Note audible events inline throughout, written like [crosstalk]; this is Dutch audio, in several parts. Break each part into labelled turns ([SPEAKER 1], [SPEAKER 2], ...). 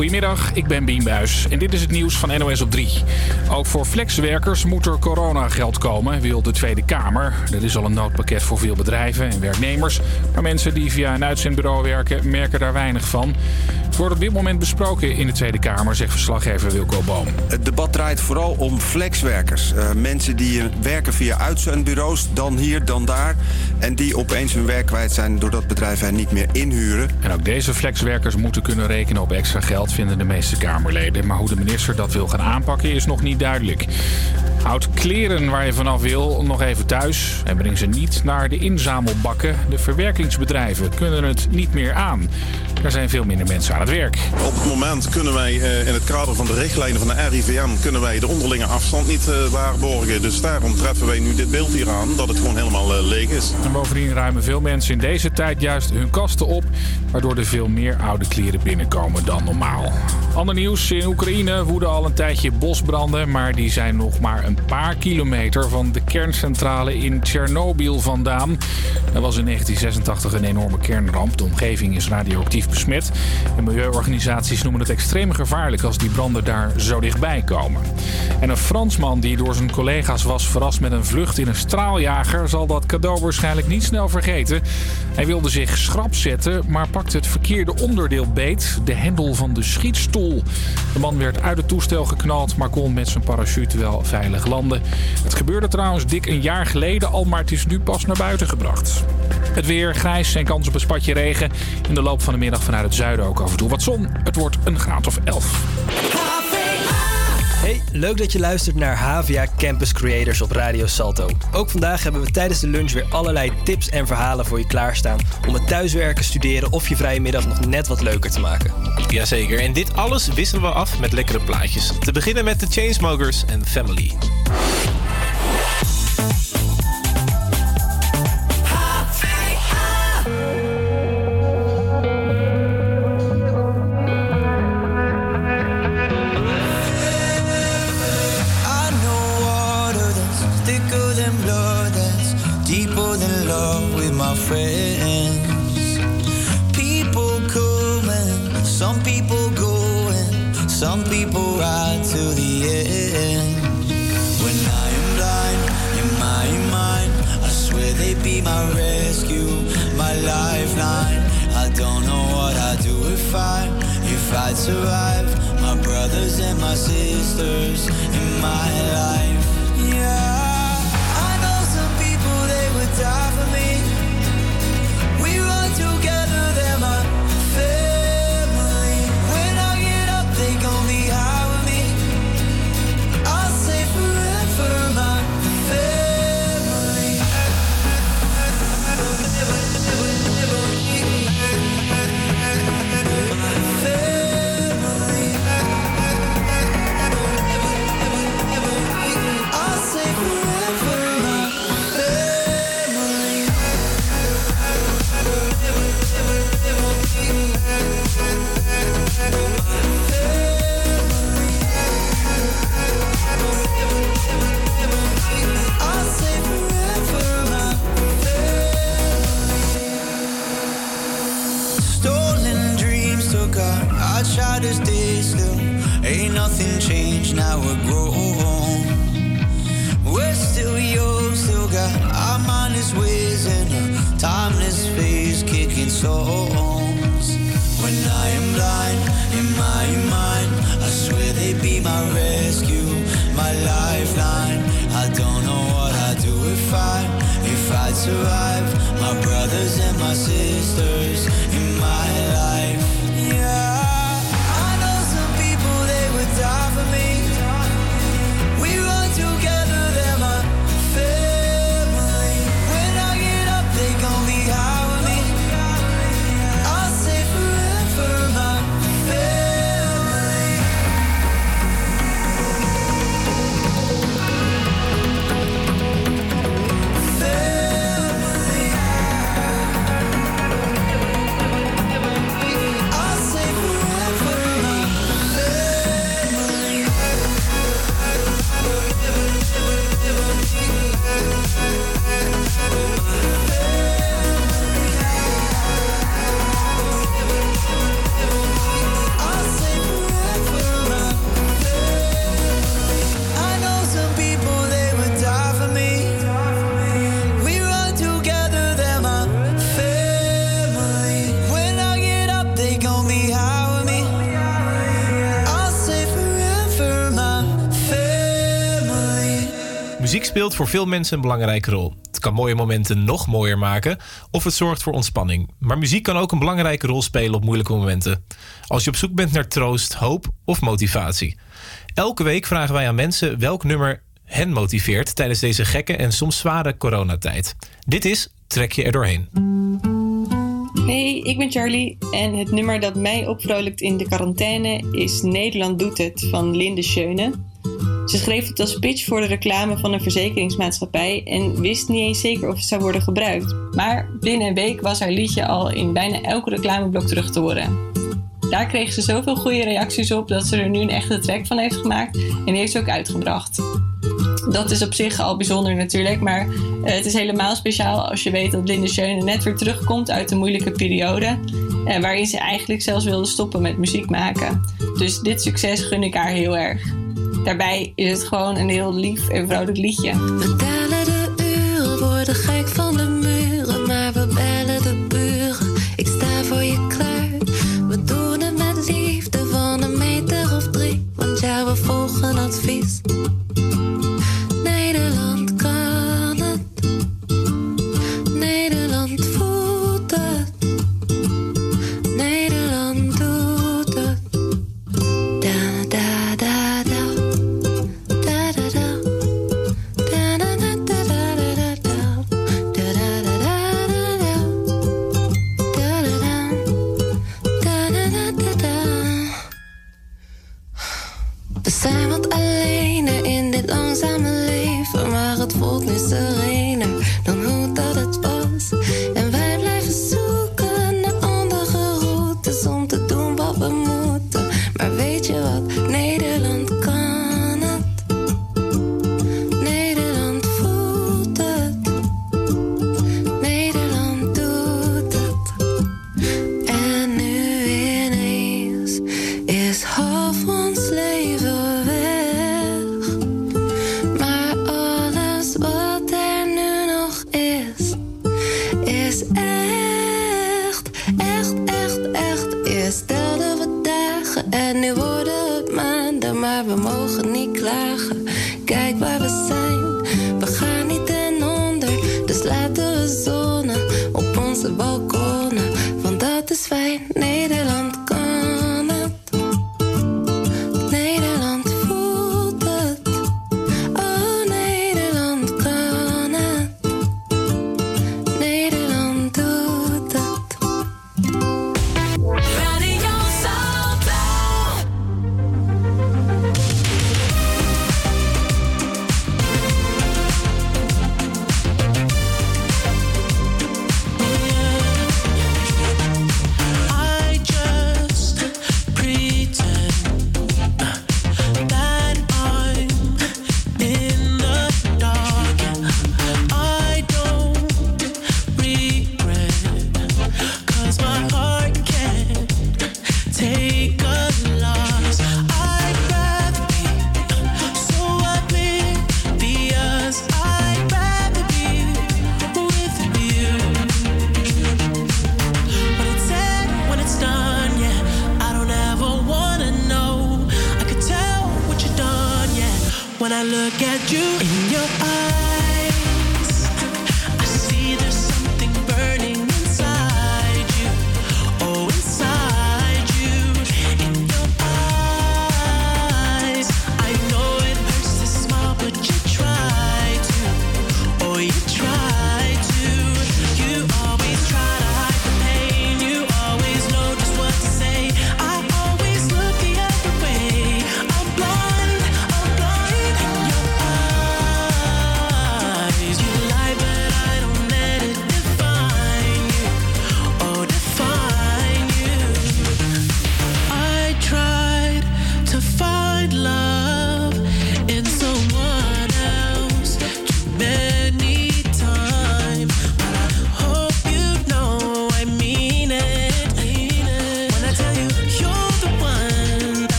[SPEAKER 1] Goedemiddag, ik ben Bien Buijs en dit is het nieuws van NOS op 3. Ook voor flexwerkers moet er coronageld komen, wil de Tweede Kamer. Er is al een noodpakket voor veel bedrijven en werknemers. Maar mensen die via een uitzendbureau werken, merken daar weinig van. Het wordt op dit moment besproken in de Tweede Kamer, zegt verslaggever Wilco Boom.
[SPEAKER 2] Het debat draait vooral om flexwerkers. Uh, mensen die werken via uitzendbureaus, dan hier, dan daar. En die opeens hun werk kwijt zijn doordat bedrijven hen niet meer inhuren.
[SPEAKER 1] En ook deze flexwerkers moeten kunnen rekenen op extra geld, vinden de meeste Kamerleden. Maar hoe de minister dat wil gaan aanpakken is nog niet duidelijk. Houd kleren waar je vanaf wil nog even thuis en breng ze niet naar de inzamelbakken. De verwerkingsbedrijven kunnen het niet meer aan. Er zijn veel minder mensen aan het werk.
[SPEAKER 3] Op het moment kunnen wij uh, in het kader van de richtlijnen van de RIVM... kunnen wij de onderlinge afstand niet uh, waarborgen. Dus daarom treffen wij nu dit beeld hier aan, dat het gewoon helemaal uh, leeg is.
[SPEAKER 1] En bovendien ruimen veel mensen in deze tijd juist hun kasten op... waardoor er veel meer oude kleren binnenkomen dan normaal. Ander nieuws, in Oekraïne woeden al een tijdje bosbranden... maar die zijn nog maar een paar kilometer van de kerncentrale in Tsjernobyl vandaan. Er was in 1986 een enorme kernramp. De omgeving is radioactief besmet. En milieuorganisaties noemen het extreem gevaarlijk als die branden daar zo dichtbij komen. En een Fransman die door zijn collega's was verrast met een vlucht in een straaljager zal dat cadeau waarschijnlijk niet snel vergeten. Hij wilde zich schrap zetten, maar pakte het verkeerde onderdeel beet, de hendel van de schietstoel. De man werd uit het toestel geknald, maar kon met zijn parachute wel veilig landen. Het gebeurde trouwens dik een jaar geleden al, maar het is nu pas naar buiten gebracht. Het weer grijs en kans op een spatje regen. In de loop van de middag vanuit het zuiden ook en toe wat zon. Het wordt een graad of 11.
[SPEAKER 4] Hey, leuk dat je luistert naar Havia Campus Creators op Radio Salto. Ook vandaag hebben we tijdens de lunch weer allerlei tips en verhalen voor je klaarstaan om het thuiswerken, studeren of je vrije middag nog net wat leuker te maken.
[SPEAKER 5] Jazeker, en dit alles wisselen we af met lekkere plaatjes. Te beginnen met de Chainsmokers en Family.
[SPEAKER 6] If I'd survive. My brothers and my sisters in my life, yeah. To stay still. Ain't nothing changed, now we're grown. We're still young, still got our mindless ways and a timeless phase kicking stones. When I am blind in my mind, I swear they be my rescue, my lifeline. I don't know what I'd do if I, if I'd survive. My brothers and my sisters
[SPEAKER 5] speelt voor veel mensen een belangrijke rol. Het kan mooie momenten nog mooier maken of het zorgt voor ontspanning. Maar muziek kan ook een belangrijke rol spelen op moeilijke momenten. Als je op zoek bent naar troost, hoop of motivatie. Elke week vragen wij aan mensen welk nummer hen motiveert tijdens deze gekke en soms zware coronatijd. Dit is Trek je er doorheen.
[SPEAKER 7] Hey, ik ben Charlie en het nummer dat mij opvrolijkt in de quarantaine is Nederland doet het van Linde Schöne. Ze schreef het als pitch voor de reclame van een verzekeringsmaatschappij en wist niet eens zeker of het zou worden gebruikt. Maar binnen een week was haar liedje al in bijna elke reclameblok terug te horen. Daar kreeg ze zoveel goede reacties op dat ze er nu een echte track van heeft gemaakt en die heeft ze ook uitgebracht. Dat is op zich al bijzonder natuurlijk, maar eh, het is helemaal speciaal als je weet dat Linde Schöne net weer terugkomt uit een moeilijke periode. Eh, waarin ze eigenlijk zelfs wilde stoppen met muziek maken. Dus dit succes gun ik haar heel erg. Daarbij is het gewoon een heel lief en vrolijk liedje.
[SPEAKER 8] We tellen de uren, worden gek van de muren, maar we bellen de buren. Ik sta voor je klaar. We doen het met liefde van een meter of drie, want ja, we volgen advies.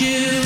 [SPEAKER 9] You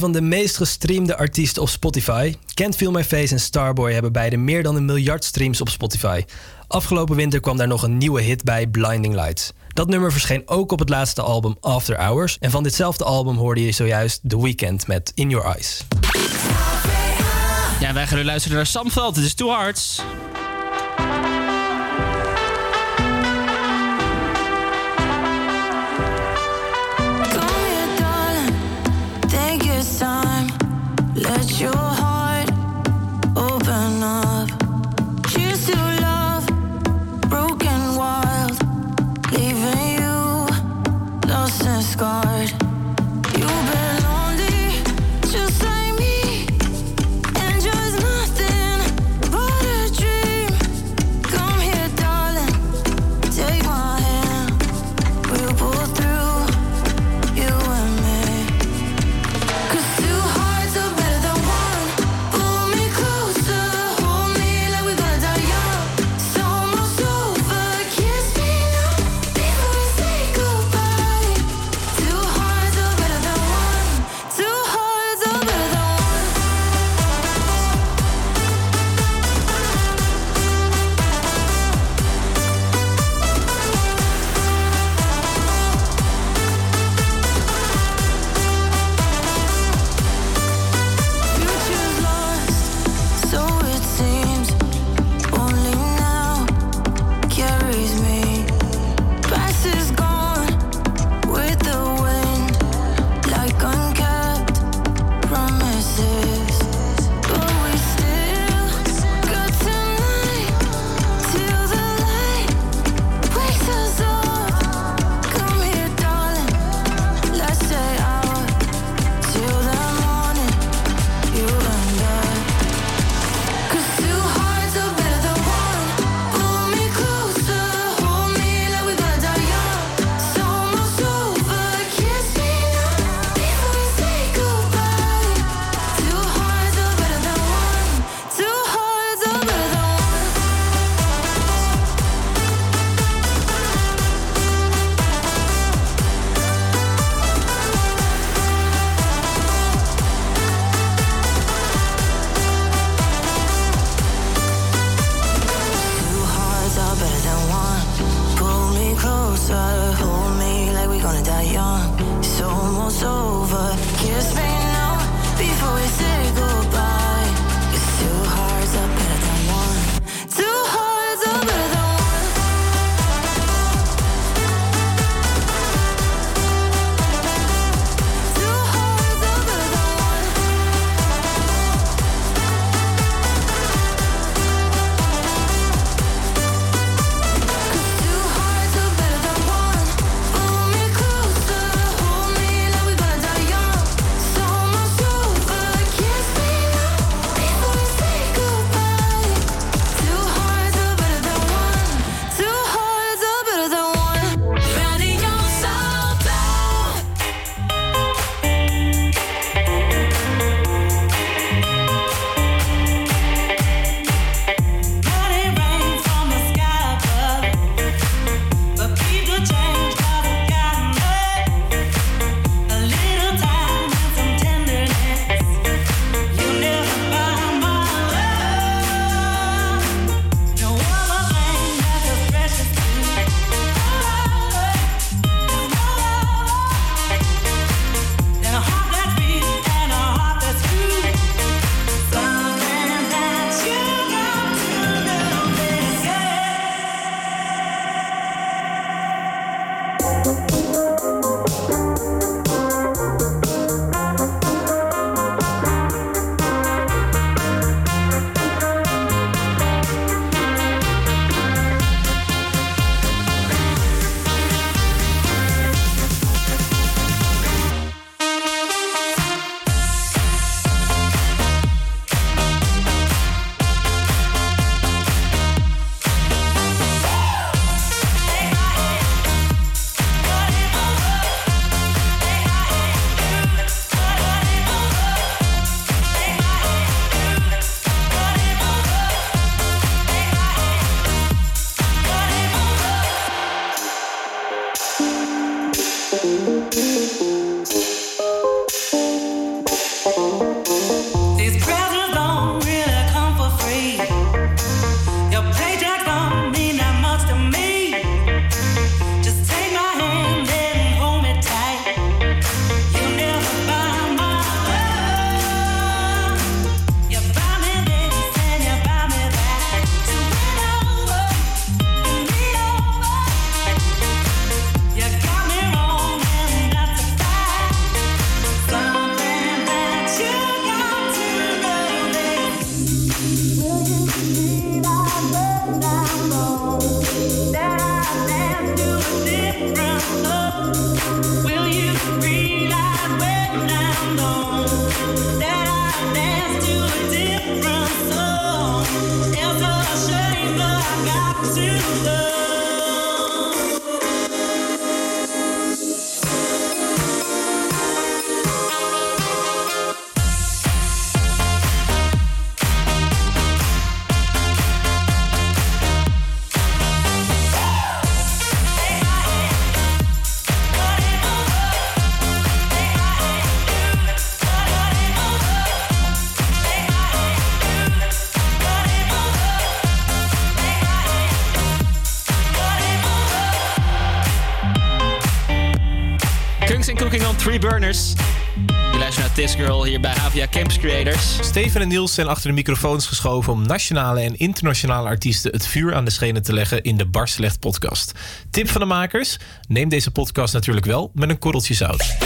[SPEAKER 4] van de meest gestreamde artiesten op Spotify. Can't Feel My Face en Starboy hebben beide meer dan een miljard streams op Spotify. Afgelopen winter kwam daar nog een nieuwe hit bij, Blinding Lights. Dat nummer verscheen ook op het laatste album After Hours. En van ditzelfde album hoorde je zojuist The Weeknd met In Your Eyes.
[SPEAKER 10] Ja, wij gaan nu luisteren naar Samveld. Het is Two Hearts.
[SPEAKER 11] Let your
[SPEAKER 10] Burners. Je luistert naar This Girl hier bij Havia Campus Creators.
[SPEAKER 5] Steven en Niels zijn achter de microfoons geschoven om nationale en internationale artiesten het vuur aan de schenen te leggen in de Bar Slecht podcast. Tip van de makers: neem deze podcast natuurlijk wel met een korreltje zout.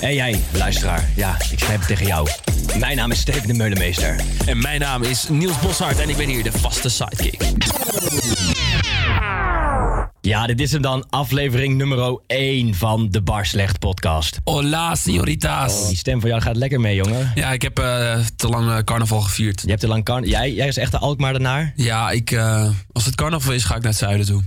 [SPEAKER 12] Hé jij, luisteraar. Ja, ik schrijf het tegen jou. Mijn naam is Steven de Meulemeester.
[SPEAKER 10] En mijn naam is Niels Boshart en ik ben hier de vaste sidekick.
[SPEAKER 12] Ja, dit is hem dan, aflevering nummer 1 van de Bar Slecht podcast.
[SPEAKER 13] Hola, senoritas.
[SPEAKER 12] Die stem van jou gaat lekker mee, jongen.
[SPEAKER 13] Ja, ik heb eh, te lang eh, carnaval gevierd.
[SPEAKER 12] Je hebt te lang carnaval... Jij, jij is echt de Alkmaardenaar?
[SPEAKER 13] Ja, ik, eh, als het carnaval is, ga ik naar het zuiden toe.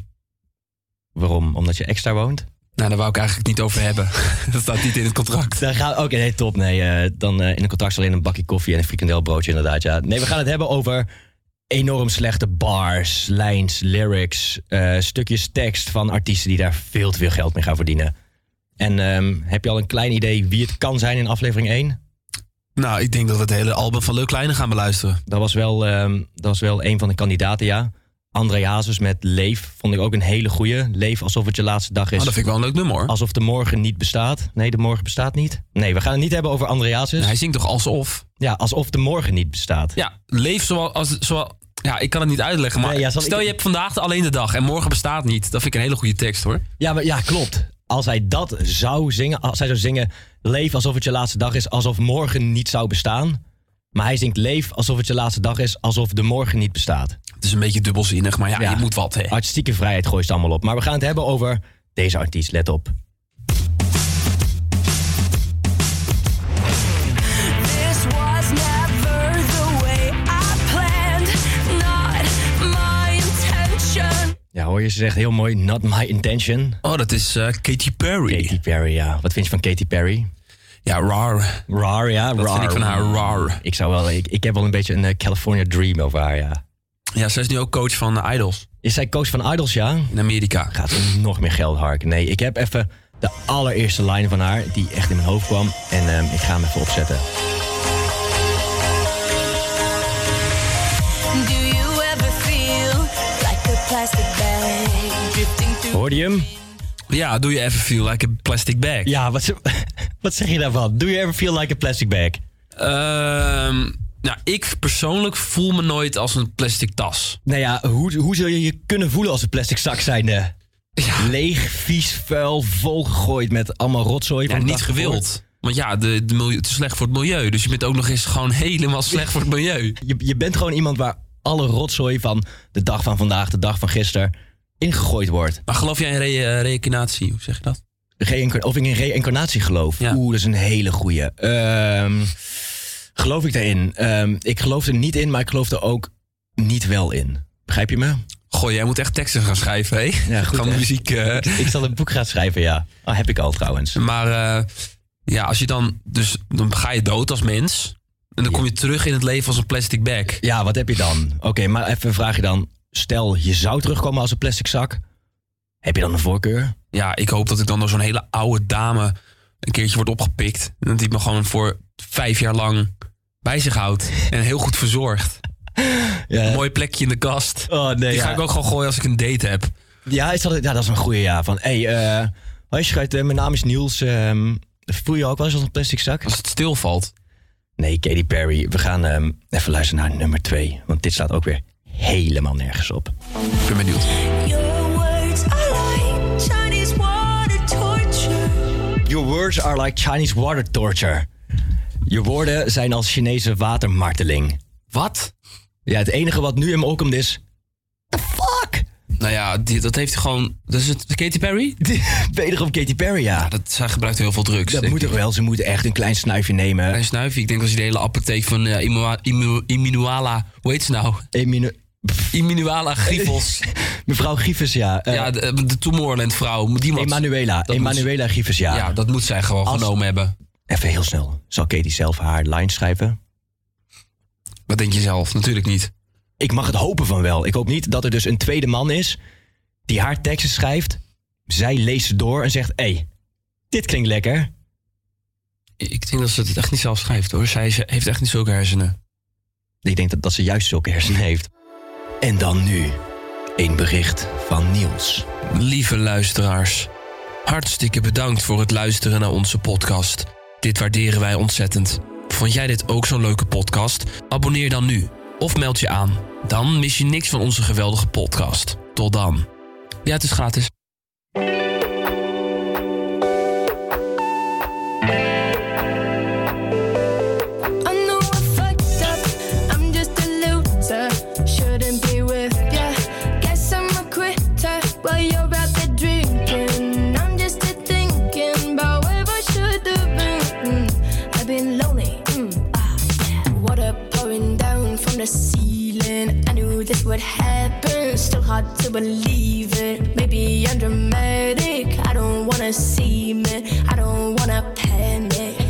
[SPEAKER 12] Waarom? Omdat je extra woont?
[SPEAKER 13] Nou, daar wou ik eigenlijk niet over hebben. [laughs] dat staat niet in het contract.
[SPEAKER 12] Daar gaan, Oké, nee, top. Nee, dan in een contract alleen een bakje koffie en een frikandelbroodje inderdaad. Ja. Nee, we gaan het hebben over enorm slechte bars, lijns, lyrics, eh, stukjes tekst van artiesten die daar veel te veel geld mee gaan verdienen. En ehm, heb je al een klein idee wie het kan zijn in aflevering 1?
[SPEAKER 13] Nou, ik denk dat we het hele album van Leuk Kleine gaan beluisteren.
[SPEAKER 12] Dat was wel, ehm, dat was wel een van de kandidaten, ja. André Hazes met Leef vond ik ook een hele goeie. Leef alsof het je laatste dag is.
[SPEAKER 13] Oh, dat vind ik wel een leuk nummer hoor.
[SPEAKER 12] Alsof de morgen niet bestaat. Nee, de morgen bestaat niet. Nee, we gaan het niet hebben over André Hazes.
[SPEAKER 13] Hij zingt toch alsof?
[SPEAKER 12] Ja, alsof de morgen niet bestaat.
[SPEAKER 13] Ja, leef zoals... Als, zoals ja, ik kan het niet uitleggen, maar
[SPEAKER 12] Nee, ja, zal
[SPEAKER 13] stel
[SPEAKER 12] ik-
[SPEAKER 13] je hebt vandaag alleen de dag en morgen bestaat niet. Dat vind ik een hele goede tekst hoor.
[SPEAKER 12] Ja, maar, ja, klopt. Als hij dat zou zingen, als hij zou zingen... Leef alsof het je laatste dag is, alsof morgen niet zou bestaan. Maar hij zingt leef alsof het je laatste dag is, alsof de morgen niet bestaat.
[SPEAKER 13] Het is een beetje dubbelzinnig, maar ja,
[SPEAKER 12] Ja.
[SPEAKER 13] je moet wat hè.
[SPEAKER 12] Artistieke vrijheid gooit het allemaal op. Maar we gaan het hebben over deze artiest, let op. Ja, hoor je, ze zegt heel mooi, not my intention.
[SPEAKER 13] Oh, dat is eh, Katy Perry.
[SPEAKER 12] Katy Perry, ja. Wat vind je van Katy Perry?
[SPEAKER 13] Ja, raar.
[SPEAKER 12] Raar, ja.
[SPEAKER 13] Wat
[SPEAKER 12] raar.
[SPEAKER 13] vind ik van haar raar.
[SPEAKER 12] Ik, zou wel, ik, ik heb wel een beetje een eh, California dream over haar, ja.
[SPEAKER 13] Ja, zij is nu ook coach van Idols
[SPEAKER 12] Is zij coach van Idols, ja?
[SPEAKER 13] in Amerika.
[SPEAKER 12] Gaat ze nog meer geld harken? Nee, ik heb even de allereerste line van haar, die echt in mijn hoofd kwam. En ehm, ik ga hem even opzetten. Hoorde je hem?
[SPEAKER 13] Ja, doe je even feel like a plastic bag.
[SPEAKER 12] Ja, wat, [laughs] wat zeg je daarvan? Do you ever feel like a plastic bag?
[SPEAKER 13] Ehm, nou, ik persoonlijk voel me nooit als een plastic tas.
[SPEAKER 12] Nou ja, hoe, hoe zul je je kunnen voelen als een plastic zak zijnde? Leeg, vies, vuil, volgegooid met allemaal rotzooi.
[SPEAKER 13] Ja,
[SPEAKER 12] van de
[SPEAKER 13] niet gewild. Want ja, de, de milieu, het is slecht voor het milieu. Dus je bent ook nog eens gewoon [laughs] helemaal slecht voor het milieu.
[SPEAKER 12] Je, je bent gewoon iemand waar alle rotzooi van de dag van vandaag, de dag van gisteren, ingegooid wordt.
[SPEAKER 13] Maar geloof jij in re eh, reïncarnatie? Hoe zeg je dat?
[SPEAKER 12] Of ik in reïncarnatie geloof.
[SPEAKER 13] Ja.
[SPEAKER 12] Oeh, dat is een hele goeie. Ehm, geloof ik daarin? Ehm, ik geloof er niet in, maar ik geloof er ook niet wel in. Begrijp je me?
[SPEAKER 13] Goh, jij moet echt teksten gaan schrijven?
[SPEAKER 12] Ja, goed,
[SPEAKER 13] muziek. eh.
[SPEAKER 12] Ik zal een boek gaan schrijven, ja. Oh, heb ik al trouwens.
[SPEAKER 13] Maar eh, ja, als je dan... Dus dan ga je dood als mens. En dan kom je terug in het leven als een plastic bag.
[SPEAKER 12] Ja, wat heb je dan? Oké, maar even een vraagje dan. Stel, je zou terugkomen als een plastic zak. Heb je dan een voorkeur?
[SPEAKER 13] Ja, ik hoop dat ik dan door zo'n hele oude dame een keertje word opgepikt. En dat die me gewoon voor vijf jaar lang bij zich houdt. En heel goed verzorgt. [laughs]
[SPEAKER 12] Ja.
[SPEAKER 13] Een mooi plekje in de kast.
[SPEAKER 12] Oh, nee,
[SPEAKER 13] Die
[SPEAKER 12] ja.
[SPEAKER 13] ga ik ook gewoon gooien als ik een date heb.
[SPEAKER 12] Ja, is dat, ja dat is een goeie ja. Van, hé, hey, hoi schuit, eh, mijn naam is Niels. ehm, voel je je ook wel eens als een plastic zak?
[SPEAKER 13] Als het stilvalt.
[SPEAKER 12] Nee, Katy Perry. We gaan ehm, even luisteren naar nummer twee. Want dit staat ook weer helemaal nergens op.
[SPEAKER 13] Ik ben benieuwd.
[SPEAKER 6] Your words are like Chinese water torture.
[SPEAKER 12] Je woorden zijn als Chinese watermarteling.
[SPEAKER 13] Wat?
[SPEAKER 12] Ja, het enige wat nu in ook opkomt is... The fuck?
[SPEAKER 13] Nou ja, dat heeft gewoon... Dat is het Katy Perry? [laughs]
[SPEAKER 12] Beter op Katy Perry, ja.
[SPEAKER 13] dat, zij gebruikt heel veel drugs.
[SPEAKER 12] Dat moet toch wel. Ze moet echt een klein snuifje nemen.
[SPEAKER 13] Een klein snuifje. Ik denk dat ze de hele apotheek van eh, uh, Immuala... Hoe heet ze nou? Iminuala Grievels. [laughs]
[SPEAKER 12] Mevrouw Grievels, ja. Eh,
[SPEAKER 13] ja, de, de Tomorrowland-vrouw.
[SPEAKER 12] Emanuela. Emanuela ja.
[SPEAKER 13] Ja, dat moet zij gewoon genomen hebben.
[SPEAKER 12] Even heel snel. Zal Katie zelf haar line schrijven?
[SPEAKER 13] Wat denk je zelf? Natuurlijk niet.
[SPEAKER 12] Ik mag het hopen van wel. Ik hoop niet dat er dus een tweede man is die haar teksten schrijft. Zij leest ze door en zegt: hey, dit klinkt lekker.
[SPEAKER 13] Ik denk dat ze het echt niet zelf schrijft hoor. Zij heeft echt niet zulke hersenen.
[SPEAKER 12] Ik denk dat, dat ze juist zulke hersenen heeft. En dan nu, een bericht van Niels.
[SPEAKER 13] Lieve luisteraars, hartstikke bedankt voor het luisteren naar onze podcast. Dit waarderen wij ontzettend. Vond jij dit ook zo'n leuke podcast? Abonneer dan nu of meld je aan. Dan mis je niks van onze geweldige podcast. Tot dan. Ja, het is gratis.
[SPEAKER 11] hard to believe it. Maybe I'm dramatic. I don't wanna see it. I don't wanna panic.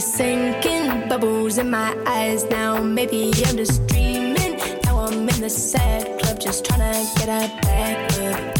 [SPEAKER 11] Sinking, bubbles in my eyes now. Maybe I'm just dreaming. Now I'm in the sad club, just trying to get a
[SPEAKER 14] backward.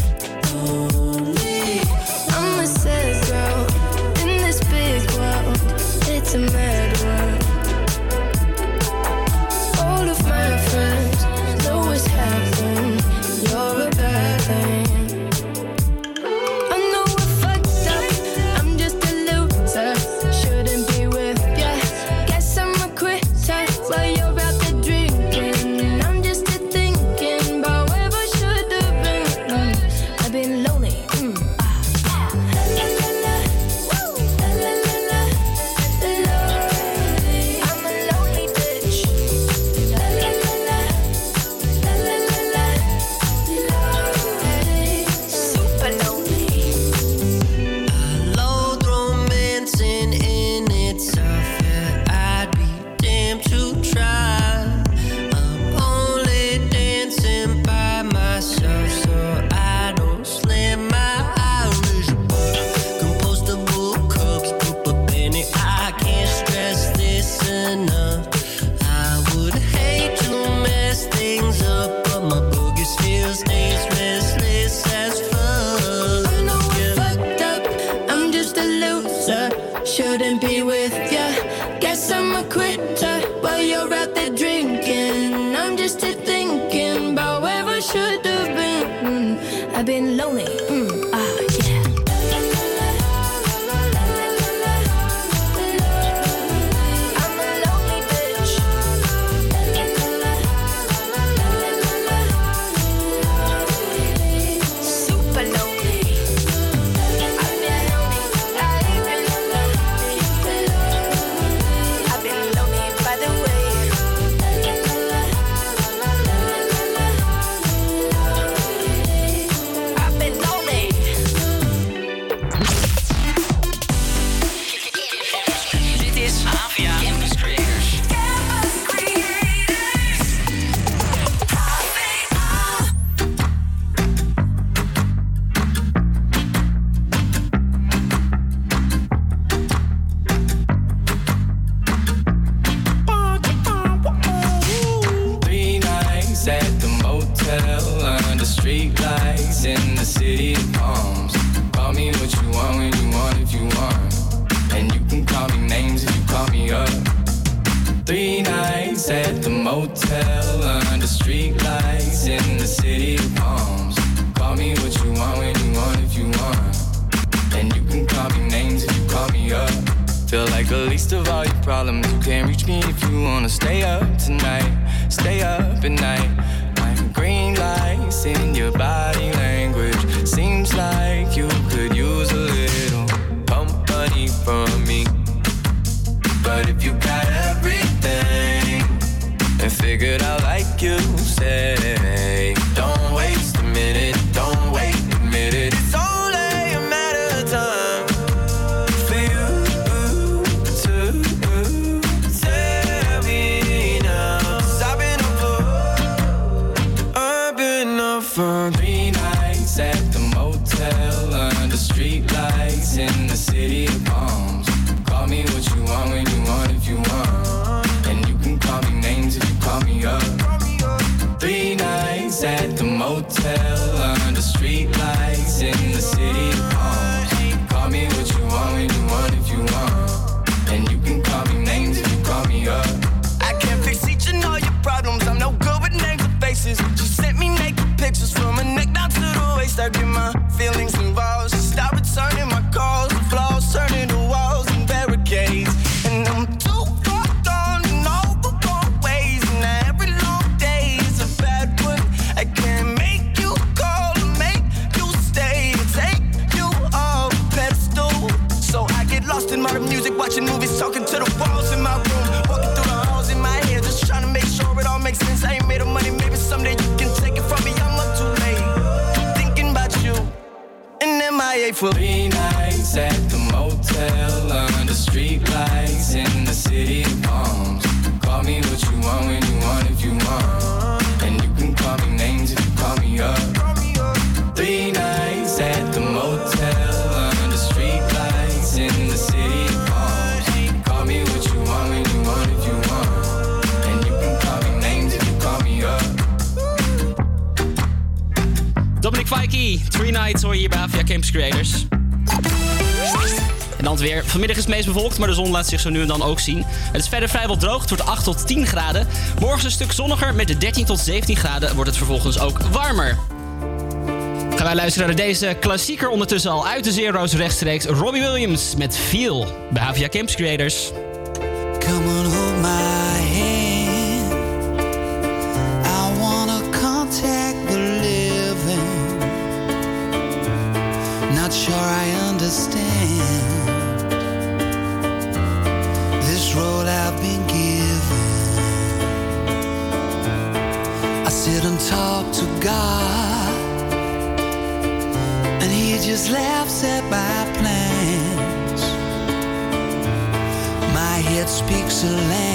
[SPEAKER 14] CIA for three nights at the motel under streetlights in the city. Three Nights
[SPEAKER 10] hoor je hier bij Avia Campus Creators. En dan het weer. Vanmiddag is het meest bevolkt, maar de zon laat zich zo nu en dan ook zien. Het is verder vrijwel droog. Het wordt 8 tot 10 graden. Morgen is een stuk zonniger. Met de 13 tot 17 graden wordt het vervolgens ook warmer. Gaan wij luisteren naar deze klassieker ondertussen al uit de Zero's rechtstreeks. Robbie Williams met Feel bij Havia Campus Creators.
[SPEAKER 6] Come on just laughs at my plans. My head speaks a language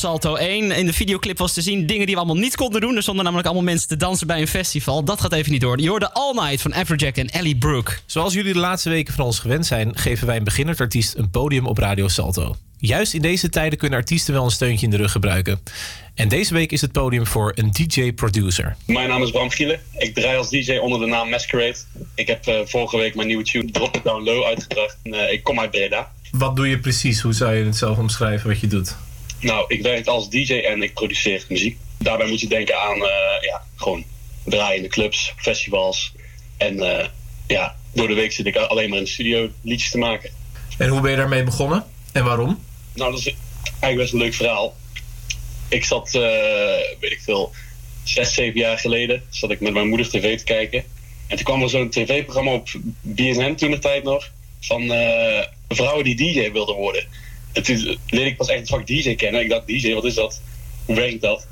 [SPEAKER 10] Salto 1. In de videoclip was te zien dingen die we allemaal niet konden doen. Er stonden namelijk allemaal mensen te dansen bij een festival. Dat gaat even niet door. Je hoorde All Night van Afrojack en Ellie Brooke.
[SPEAKER 5] Zoals jullie de laatste weken van ons gewend zijn, geven wij een beginnend artiest een podium op Radio Salto. Juist in deze tijden kunnen artiesten wel een steuntje in de rug gebruiken. En deze week is het podium voor een DJ-producer.
[SPEAKER 15] Mijn naam is Bram Gielen. Ik draai als DJ onder de naam Masquerade. Ik heb eh, vorige week mijn nieuwe tune Drop It Down Low uitgebracht. En, eh, ik kom uit Breda.
[SPEAKER 5] Wat doe je precies? Hoe zou je het zelf omschrijven wat je doet?
[SPEAKER 15] Nou, ik werk als DJ en ik produceer muziek. Daarbij moet je denken aan eh, ja, gewoon draaien in de clubs, festivals. En eh, ja, door de week zit ik alleen maar in de studio liedjes te maken.
[SPEAKER 5] En hoe ben je daarmee begonnen? En waarom?
[SPEAKER 15] Nou, dat is eigenlijk best een leuk verhaal. Ik zat, eh, weet ik veel, zes, zeven jaar geleden zat ik met mijn moeder tv te kijken. En toen kwam er zo'n tv-programma op BNN toen de tijd nog. Van vrouwen die DJ wilden worden. En toen leerde ik pas echt het vak DJ kennen. Ik dacht, DJ, wat is dat? Hoe werkt dat?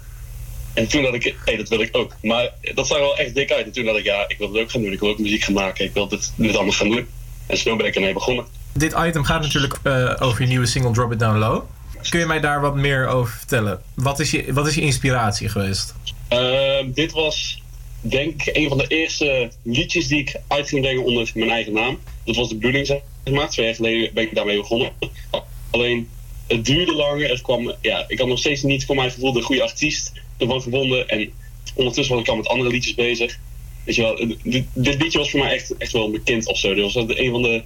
[SPEAKER 15] En toen dacht ik, hé, hey, dat wil ik ook. Maar dat zag er wel echt dik uit. En toen dacht ik, ja, ik wil het ook gaan doen. Ik wil ook muziek gaan maken. Ik wil dit, dit allemaal gaan doen. En zo ben ik ermee begonnen.
[SPEAKER 5] Dit item gaat natuurlijk eh, over je nieuwe single Drop It Down Low. Kun je mij daar wat meer over vertellen? Wat is je, wat is je inspiratie geweest?
[SPEAKER 15] Ehm, dit was denk ik een van de eerste liedjes die ik uit ging brengen onder mijn eigen naam. Dat was de bedoeling, zeg maar. Twee jaar geleden ben ik daarmee begonnen. Alleen, het duurde langer. Er kwam, ja, ik had nog steeds niet voor mijn gevoel de goede artiest ervan gevonden. En ondertussen was ik al met andere liedjes bezig. Weet je wel, dit, dit liedje was voor mij echt, echt wel bekend of zo. Dit was een van de,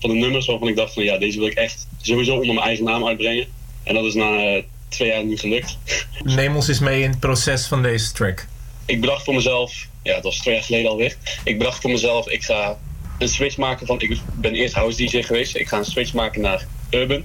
[SPEAKER 15] van de nummers waarvan ik dacht van ja, deze wil ik echt sowieso onder mijn eigen naam uitbrengen. En dat is na eh, twee jaar nu gelukt.
[SPEAKER 5] Neem ons eens mee in het proces van deze track.
[SPEAKER 15] ik bedacht voor mezelf, ja, dat was twee jaar geleden alweer. Ik bedacht voor mezelf, ik ga een switch maken van. Ik ben eerst house DJ geweest. Ik ga een switch maken naar urban.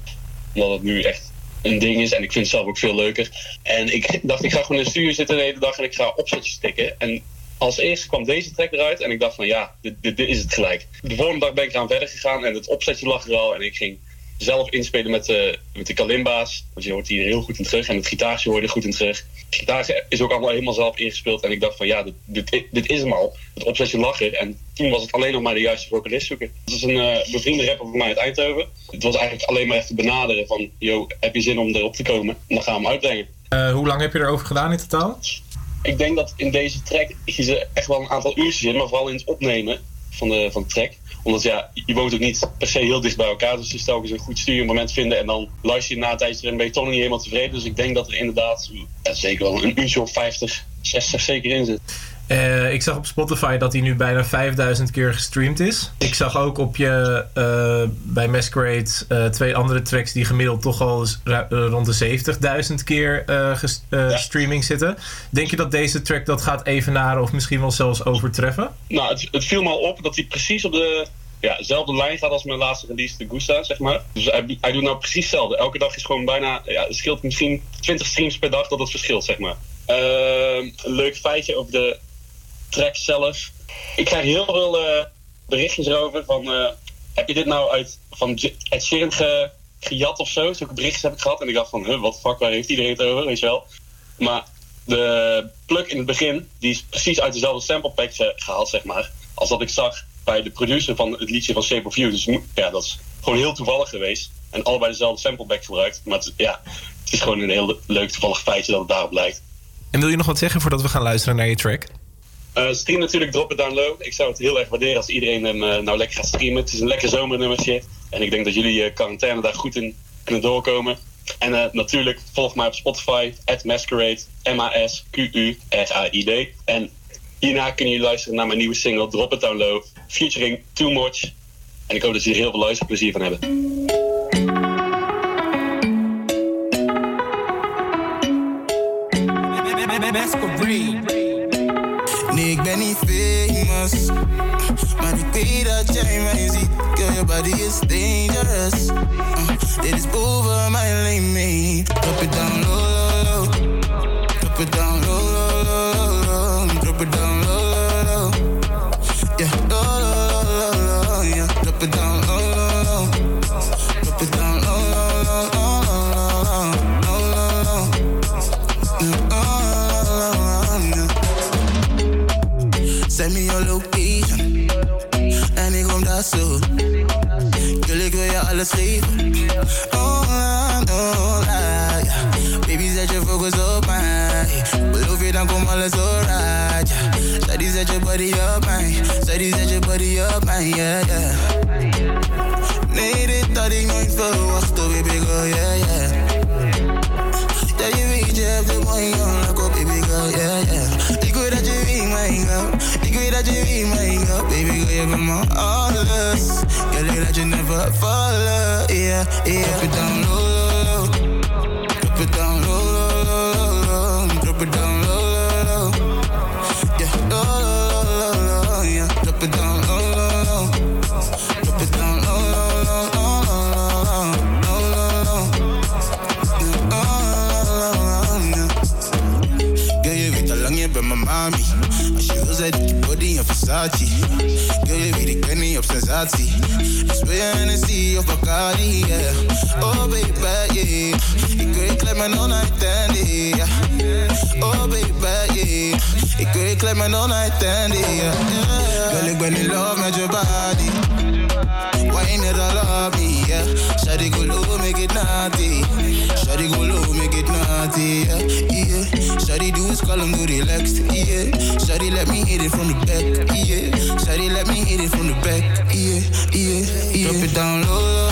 [SPEAKER 15] Omdat het nu echt een ding is en ik vind het zelf ook veel leuker. En ik dacht, ik ga gewoon in de studio zitten de hele dag en ik ga opzetjes tikken. En als eerste kwam deze track eruit en ik dacht van ja, dit, dit, dit is het gelijk. De volgende dag ben ik eraan verder gegaan en het opzetje lag er al. En ik ging zelf inspelen met, de met de kalimba's. Want je hoort hier heel goed in terug. En het gitaartje hoor je er goed in terug. Het gitaar is ook allemaal helemaal zelf ingespeeld. En ik dacht van ja, dit, dit, dit is hem al. Het Obsession Lacher. En toen was het alleen nog maar de juiste vocalist zoeken. Dat is een eh, bevriende rapper van mij uit Eindhoven. Het was eigenlijk alleen maar even benaderen van... Yo, heb je zin om erop te komen? En dan gaan we hem uitbrengen.
[SPEAKER 5] Eh, hoe lang heb je erover gedaan in totaal?
[SPEAKER 15] Ik denk dat in deze track je echt wel een aantal uurtjes in, maar vooral in het opnemen van de, van de track. Omdat ja, je woont ook niet per se heel dicht bij elkaar, dus je is telkens een goed studiomoment vinden en dan luister je na een tijdje en ben je toch niet helemaal tevreden. Dus ik denk dat er inderdaad zeker wel een uurtje of 50, 60 zeker in zit.
[SPEAKER 5] Eh, ik zag op Spotify dat hij nu bijna 5000 keer gestreamd is. Ik zag ook op je eh, bij Masquerade eh, twee andere tracks die gemiddeld toch al rond de 70.000 keer streaming zitten. Denk je dat deze track dat gaat evenaren of misschien wel zelfs overtreffen?
[SPEAKER 15] Nou, het, het viel me al op dat hij precies op de ja, dezelfde lijn gaat als mijn laatste release, de Gusta, zeg maar. Dus hij, hij doet nou precies hetzelfde. Elke dag is gewoon bijna, ja, het scheelt misschien 20 streams per dag dat het verschilt, zeg maar. Ehm, een leuk feitje over de track zelf. Ik krijg heel veel eh, berichtjes erover van, eh, heb je dit nou uit van Ed Sheeran ge, gejat of zo? Zulke berichtjes heb ik gehad en ik dacht van, huh, wat fuck, waar heeft iedereen het over, weet je wel? Maar de plug in het begin, die is precies uit dezelfde sample pack ge- gehaald, zeg maar. Als dat ik zag bij de producer van het liedje van Shape of You. Dus ja, dat is gewoon heel toevallig geweest. En allebei dezelfde sample pack gebruikt. Maar het, ja, het is gewoon een heel leuk toevallig feitje dat het daarop lijkt.
[SPEAKER 5] En wil je nog wat zeggen voordat we gaan luisteren naar je track?
[SPEAKER 15] Eh, stream natuurlijk, drop it down low. Ik zou het heel erg waarderen als iedereen hem eh, nou lekker gaat streamen. Het is een lekker zomernummertje. En ik denk dat jullie eh, quarantaine daar goed in kunnen doorkomen. En eh, natuurlijk, volg mij op Spotify, at Masquerade, M-A-S-Q-U-R-A-I-D. En hierna kunnen jullie luisteren naar mijn nieuwe single, Drop It Down Low, featuring Too Much. En ik hoop dat jullie er heel veel luisterplezier van hebben.
[SPEAKER 16] Nee, ik ben niet famous. Maar ik weet dat jij mij ziet. Girl, your body is dangerous. Uh, is over mijn lane, Drop it down low, low, low. Drop it down low, yeah, yeah. Drop it down low, low, it down low. Drop it down low. Yeah, low, yeah. Drop it down low, low. Drop it down low, low, low, low, low, low. Girl, je weet al lang, je bent mami. Als je wil, je body in Versace. Girl, je weet, ik ben niet op sensatie. Je Hennessy of Bacardi, yeah. Oh, baby, yeah. Ik je klep mijn all-night dandy, yeah. Oh, baby, yeah. Ik je klep mijn all-night dandy, yeah. Girl, ben in love met je body. Wine it all up me, yeah. Shawty go low, make it naughty. Shawty go low, make it naughty, yeah. yeah. Shawty do call him to relax, yeah. Shawty let me hit it from the back, yeah. Shawty let me hit it from the back, yeah, yeah. Drop it down low.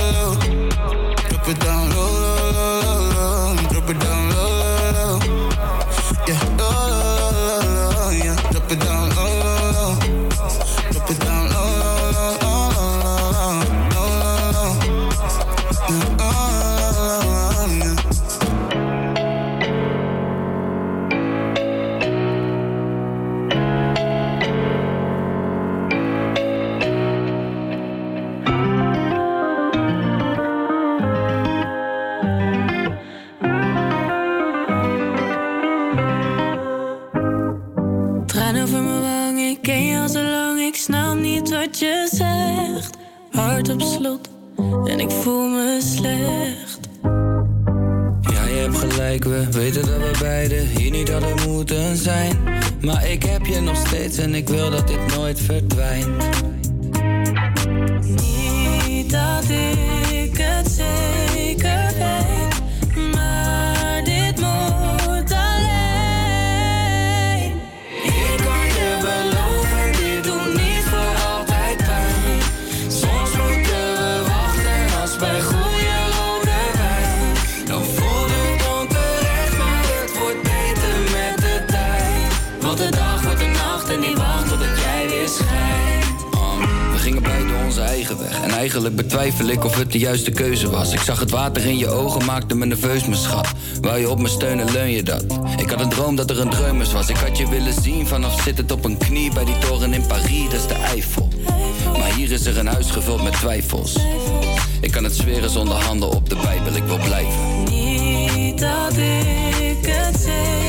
[SPEAKER 17] Betwijfel ik of het de juiste keuze was. Ik zag het water in je ogen, maakte me nerveus, mijn schat. Wou je op me steunen, leun je dat? Ik had een droom dat er een dreumes was. Ik had je willen zien vanaf zittend op een knie bij die toren in Parijs, dat is de Eiffel. Maar hier is er een huis gevuld met twijfels. Ik kan het zweren zonder handen op de Bijbel, ik wil blijven.
[SPEAKER 6] Niet dat ik het zeker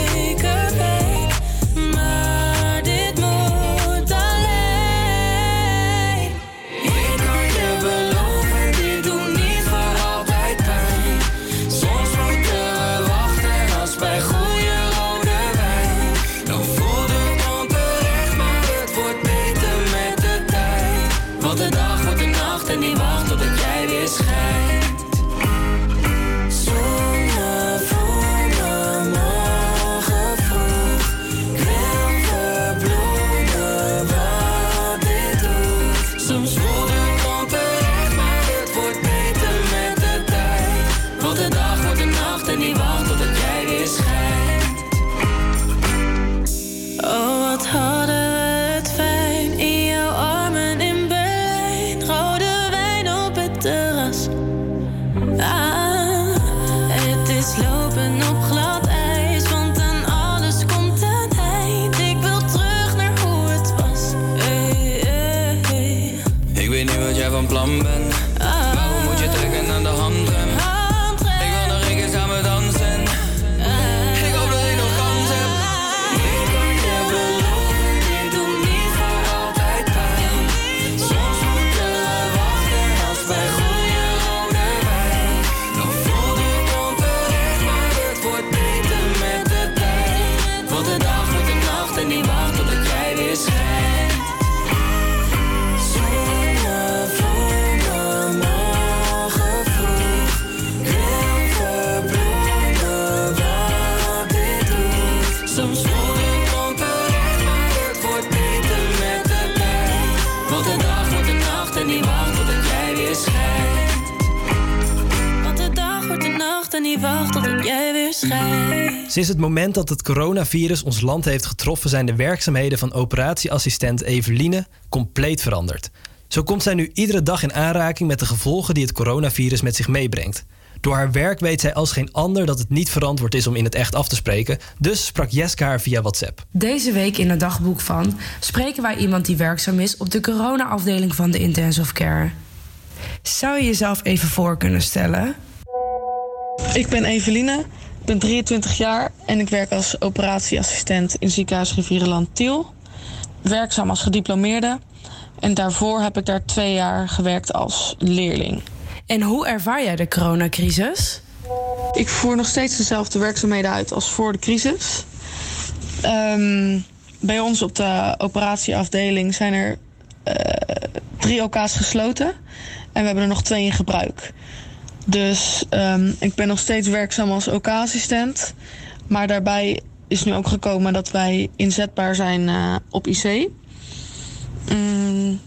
[SPEAKER 4] Sinds het moment dat het coronavirus ons land heeft getroffen, zijn de werkzaamheden van operatieassistent Eveline compleet veranderd. Zo komt zij nu iedere dag in aanraking met de gevolgen die het coronavirus met zich meebrengt. Door haar werk weet zij als geen ander dat het niet verantwoord is om in het echt af te spreken. Dus sprak Jeske haar via WhatsApp.
[SPEAKER 18] Deze week in het dagboek van spreken wij iemand die werkzaam is op de corona-afdeling van de Intensive Care. Zou je jezelf even voor kunnen stellen?
[SPEAKER 19] Ik ben Eveline, ik ben 23 jaar en ik werk als operatieassistent in ziekenhuis Rivierenland Tiel. Werkzaam als gediplomeerde en daarvoor heb ik daar twee jaar gewerkt als leerling.
[SPEAKER 18] En hoe ervaar jij de coronacrisis?
[SPEAKER 19] Ik voer nog steeds dezelfde werkzaamheden uit als voor de crisis. Ehm, bij ons op de operatieafdeling zijn er eh, drie OK's gesloten en we hebben er nog twee in gebruik. Dus ehm, ik ben nog steeds werkzaam als OK-assistent. Maar daarbij is nu ook gekomen dat wij inzetbaar zijn eh, op IC. Mm.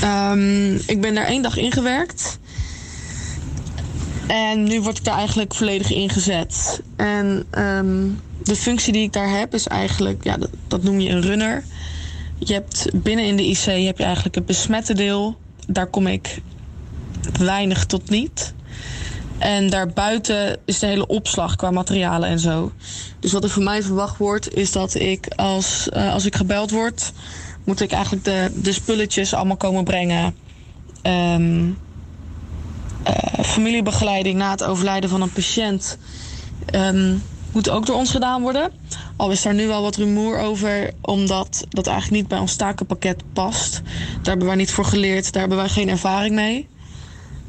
[SPEAKER 19] Ehm, ik ben daar één dag ingewerkt. En nu word ik daar eigenlijk volledig ingezet. En ehm, de functie die ik daar heb is eigenlijk, ja, dat, dat noem je een runner. Je hebt binnen in de IC heb je eigenlijk het besmette deel. Daar kom ik weinig tot niet. En daarbuiten is de hele opslag qua materialen en zo. Dus wat er van mij verwacht wordt, is dat ik als, eh, als ik gebeld word, moet ik eigenlijk de, de spulletjes allemaal komen brengen. Ehm, eh, familiebegeleiding na het overlijden van een patiënt ehm, moet ook door ons gedaan worden. Al is daar nu wel wat rumoer over, omdat dat eigenlijk niet bij ons takenpakket past. Daar hebben wij niet voor geleerd, daar hebben wij geen ervaring mee.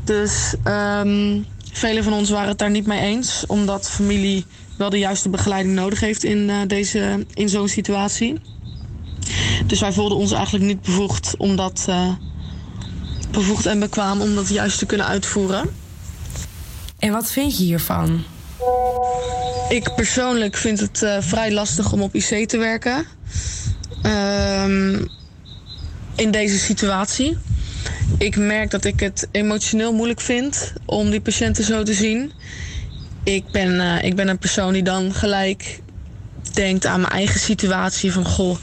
[SPEAKER 19] Dus ehm velen van ons waren het daar niet mee eens, omdat familie wel de juiste begeleiding nodig heeft in, eh, deze, in zo'n situatie. Dus wij voelden ons eigenlijk niet bevoegd om dat eh, bevoegd en bekwaam om dat juist te kunnen uitvoeren.
[SPEAKER 18] En wat vind je hiervan?
[SPEAKER 19] Ik persoonlijk vind het eh, vrij lastig om op IC te werken. Ehm, in deze situatie. Ik merk dat ik het emotioneel moeilijk vind om die patiënten zo te zien. Ik ben, eh, ik ben een persoon die dan gelijk denkt aan mijn eigen situatie. Van goh,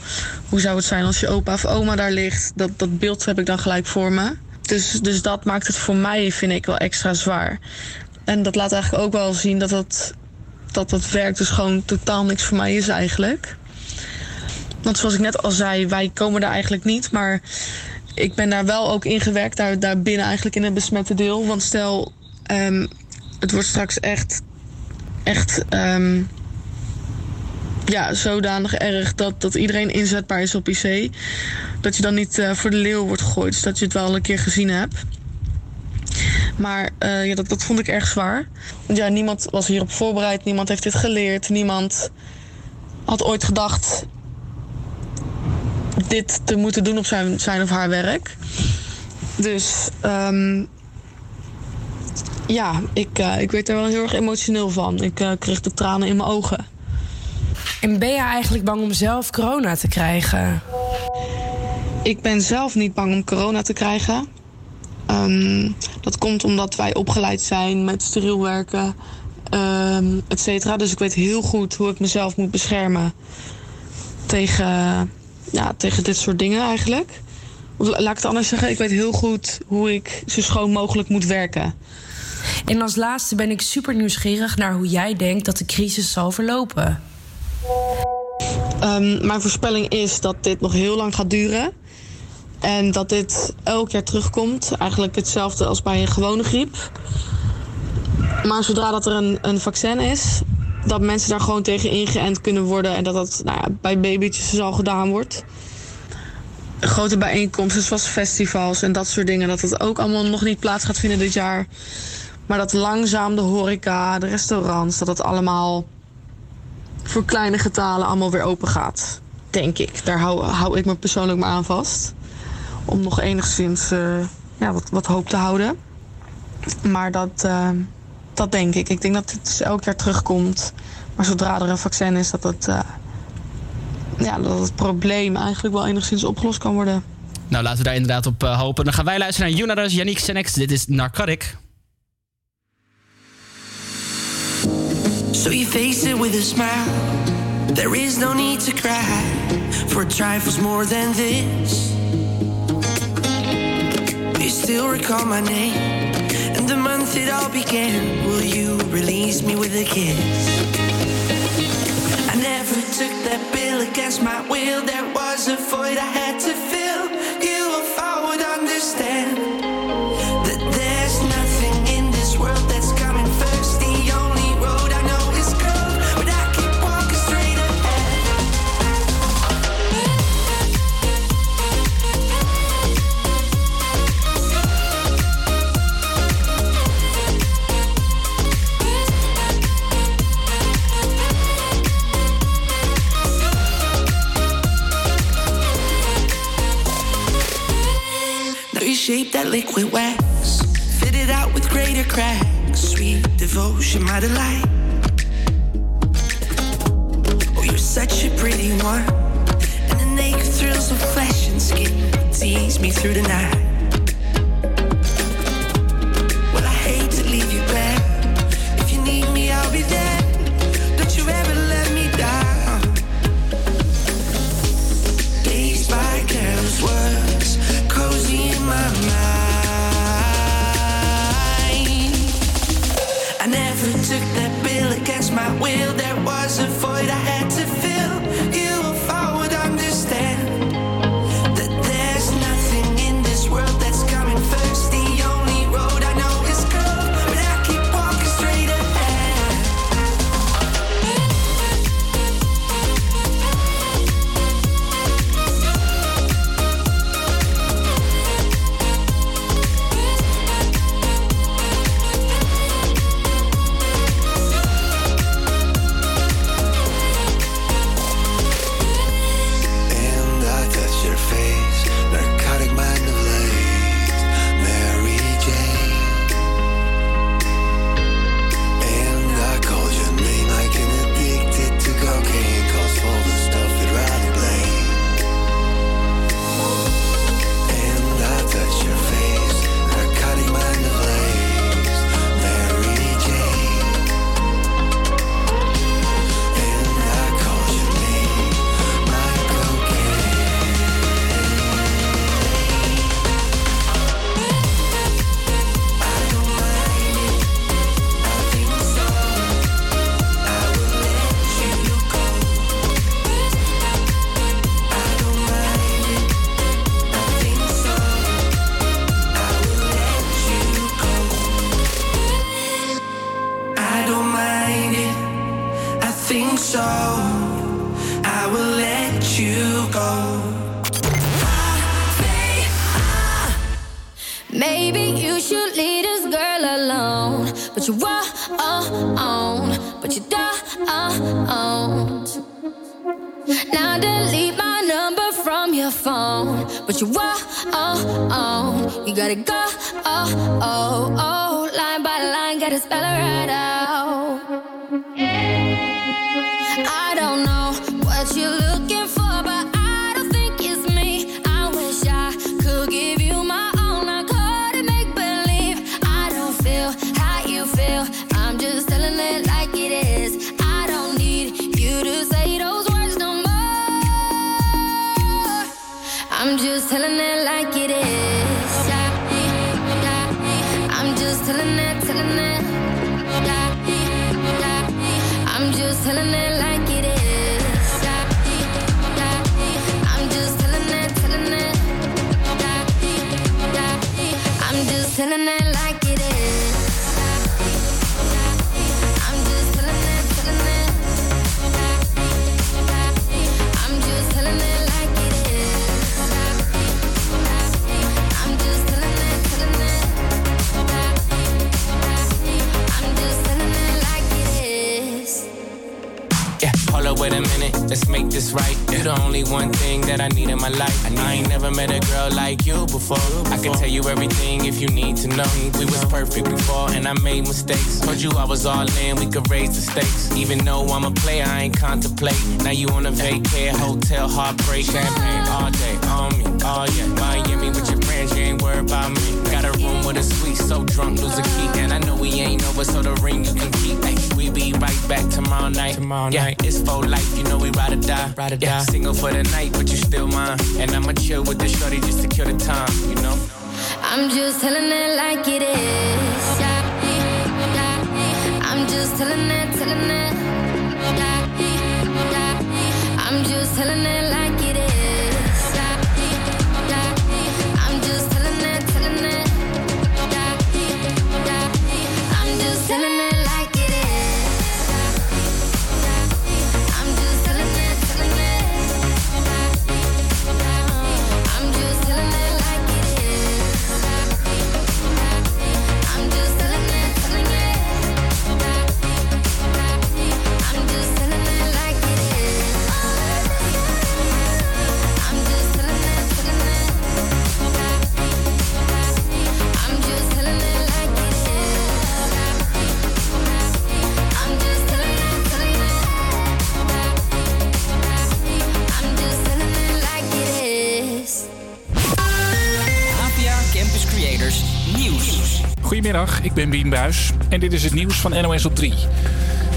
[SPEAKER 19] hoe zou het zijn als je opa of oma daar ligt? Dat, dat beeld heb ik dan gelijk voor me. Dus, dus dat maakt het voor mij, vind ik, wel extra zwaar. En dat laat eigenlijk ook wel zien dat dat, dat, dat werk dus gewoon totaal niks voor mij is eigenlijk. Want zoals ik net al zei, wij komen daar eigenlijk niet. Maar ik ben daar wel ook ingewerkt, daar, daar binnen eigenlijk in het besmette deel. Want stel, ehm, het wordt straks echt, echt ehm, ja, zodanig erg dat, dat iedereen inzetbaar is op IC. Dat je dan niet eh, voor de leeuw wordt gegooid. Dus dat je het wel een keer gezien hebt. Maar eh, ja, dat, dat vond ik erg zwaar. Ja, niemand was hierop voorbereid. Niemand heeft dit geleerd. Niemand had ooit gedacht dit te moeten doen op zijn, zijn of haar werk. Dus ehm, ja, ik, eh, ik werd er wel heel erg emotioneel van. Ik eh, kreeg de tranen in mijn ogen.
[SPEAKER 18] En ben je eigenlijk bang om zelf corona te krijgen?
[SPEAKER 19] Ik ben zelf niet bang om corona te krijgen. Ehm, dat komt omdat wij opgeleid zijn met steriel werken, ehm et cetera. Dus ik weet heel goed hoe ik mezelf moet beschermen tegen, ja, tegen dit soort dingen eigenlijk. Of laat ik het anders zeggen, ik weet heel goed hoe ik zo schoon mogelijk moet werken.
[SPEAKER 18] En als laatste ben ik super nieuwsgierig naar hoe jij denkt dat de crisis zal verlopen.
[SPEAKER 19] Ehm, mijn voorspelling is dat dit nog heel lang gaat duren. En dat dit elk jaar terugkomt. Eigenlijk hetzelfde als bij een gewone griep. Maar zodra dat er een, een vaccin is, dat mensen daar gewoon tegen ingeënt kunnen worden. En dat dat nou ja, bij babytjes dus al gedaan wordt. Grote bijeenkomsten zoals festivals en dat soort dingen. Dat dat ook allemaal nog niet plaats gaat vinden dit jaar. Maar dat langzaam de horeca, de restaurants, dat dat allemaal voor kleine getalen allemaal weer open gaat. Denk ik. Daar hou, hou ik me persoonlijk maar aan vast. Om nog enigszins eh, ja, wat, wat hoop te houden. Maar dat, eh, dat denk ik. Ik denk dat het dus elk jaar terugkomt. Maar zodra er een vaccin is, dat het, eh, ja, dat het probleem eigenlijk wel enigszins opgelost kan worden.
[SPEAKER 10] Nou, laten we daar inderdaad op eh, hopen. Dan gaan wij luisteren naar Jonas, Yannick Senex. Dit is Narcotic.
[SPEAKER 8] So you face it with a smile. There is no need to cry for trifles more than this. You still recall my name and the month it all began. Will you release me with a kiss? I never took that bill against my will. There was a void I had to fill. You, if I would understand liquid wax, fit it out with greater cracks. Sweet devotion, my delight. Oh, you're such a pretty one, and the naked thrills of flesh and skin tease me through the night.
[SPEAKER 11] Telling it, telling it. Yeah, yeah. I'm just telling it like it
[SPEAKER 20] never met a girl like you before. I can tell you everything if you need to know. We was perfect before, and I made mistakes. Told you I was all in, we could raise the stakes. Even though I'm a player, I ain't contemplate. Now you on a vacay, hotel, heartbreak, champagne all day, on me, oh yeah. Miami with your friends, you ain't worried about me. Got a room with a suite, so drunk, lose a key. And I know we ain't over, so the ring you can keep. Be right back tomorrow night. Tomorrow yeah, night. it's for life, you know we ride or die. Ride or yeah, die. Single for the night, but you still mine. And I'ma chill with the shorty just to kill the time, you know?
[SPEAKER 11] I'm just telling it like it is. Yeah, yeah. I'm just telling it, telling it. Yeah, yeah. I'm just telling it like
[SPEAKER 1] Goedemiddag, ik ben Bien Buis en dit is het nieuws van NOS op 3.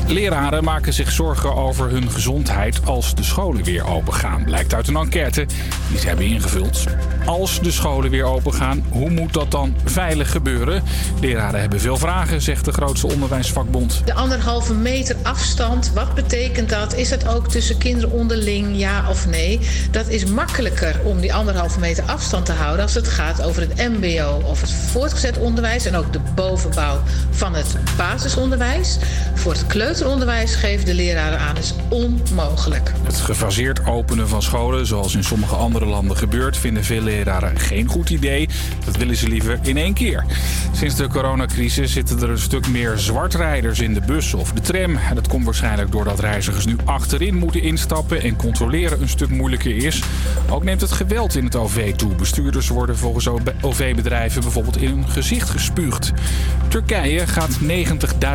[SPEAKER 1] Leraren maken zich zorgen over hun gezondheid als de scholen weer open gaan. Blijkt uit een enquête die ze hebben ingevuld. Als de scholen weer open gaan, hoe moet dat dan veilig gebeuren? Leraren hebben veel vragen, zegt de grootste onderwijsvakbond.
[SPEAKER 21] De anderhalve meter afstand, wat betekent dat? Is dat ook tussen kinderen onderling, ja of nee? Dat is makkelijker om die anderhalve meter afstand te houden als het gaat over het MBO of het voortgezet onderwijs en ook de bovenbouw van het basisonderwijs. Voor het kleuteronderwijs geven de leraren aan is onmogelijk.
[SPEAKER 1] Het gefaseerd openen van scholen, zoals in sommige andere landen gebeurt, vinden veel leraren geen goed idee. Dat willen ze liever in één keer. Sinds de coronacrisis zitten er een stuk meer zwartrijders in de bus of de tram. Dat komt waarschijnlijk doordat reizigers nu achterin moeten instappen en controleren een stuk moeilijker is. Ook neemt het geweld in het OV toe. Bestuurders worden volgens OV-bedrijven bijvoorbeeld in hun gezicht gespuugd. Turkije gaat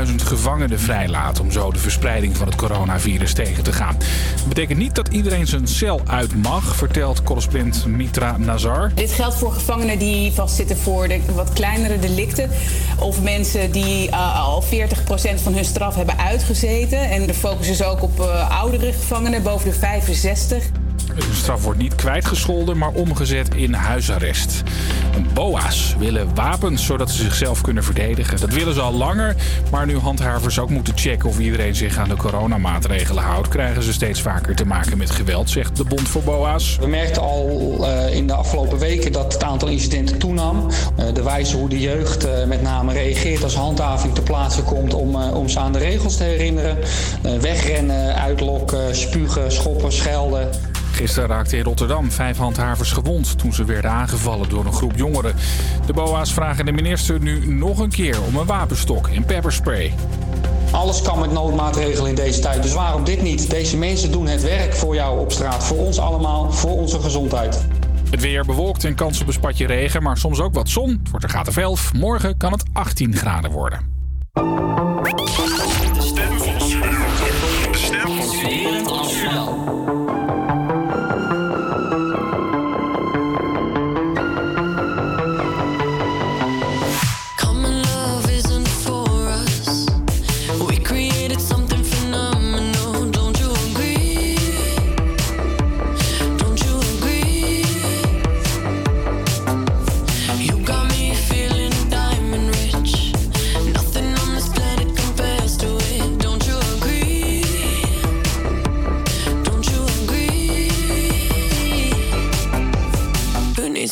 [SPEAKER 1] 90.000 gevangenen vrijlaten om zo de verspreiding van het coronavirus tegen te gaan. Dat betekent niet dat iedereen zijn cel uit mag, vertelt Mitra Nazar.
[SPEAKER 22] Dit geldt voor gevangenen die vastzitten voor de wat kleinere delicten. Of mensen die uh, al 40% van hun straf hebben uitgezeten. En de focus is ook op uh, oudere gevangenen boven de 65.
[SPEAKER 1] Hun straf wordt niet kwijtgescholden, maar omgezet in huisarrest. BOA's willen wapens zodat ze zichzelf kunnen verdedigen. Dat willen ze al langer, maar nu handhavers ook moeten checken of iedereen zich aan de coronamaatregelen houdt, krijgen ze steeds vaker te maken met geweld, zegt de Bond voor BOA's.
[SPEAKER 23] We merkten al uh, in de afgelopen weken dat het aantal incidenten toenam. Uh, de wijze hoe de jeugd uh, met name reageert als handhaving te plaatsen komt om, om ze aan de regels te herinneren. wegrennen, uitlokken, spugen, schoppen, schelden.
[SPEAKER 1] Gisteren raakten in Rotterdam vijf handhavers gewond toen ze werden aangevallen door een groep jongeren. De BOA's vragen de minister nu nog een keer om een wapenstok en pepperspray.
[SPEAKER 23] Alles kan met noodmaatregelen in deze tijd. Dus waarom dit niet? Deze mensen doen het werk voor jou op straat. Voor ons allemaal, voor onze gezondheid.
[SPEAKER 1] Het weer bewolkt en kans op een spatje regen, maar soms ook wat zon. Het wordt graad of 11. Morgen kan het 18 graden worden.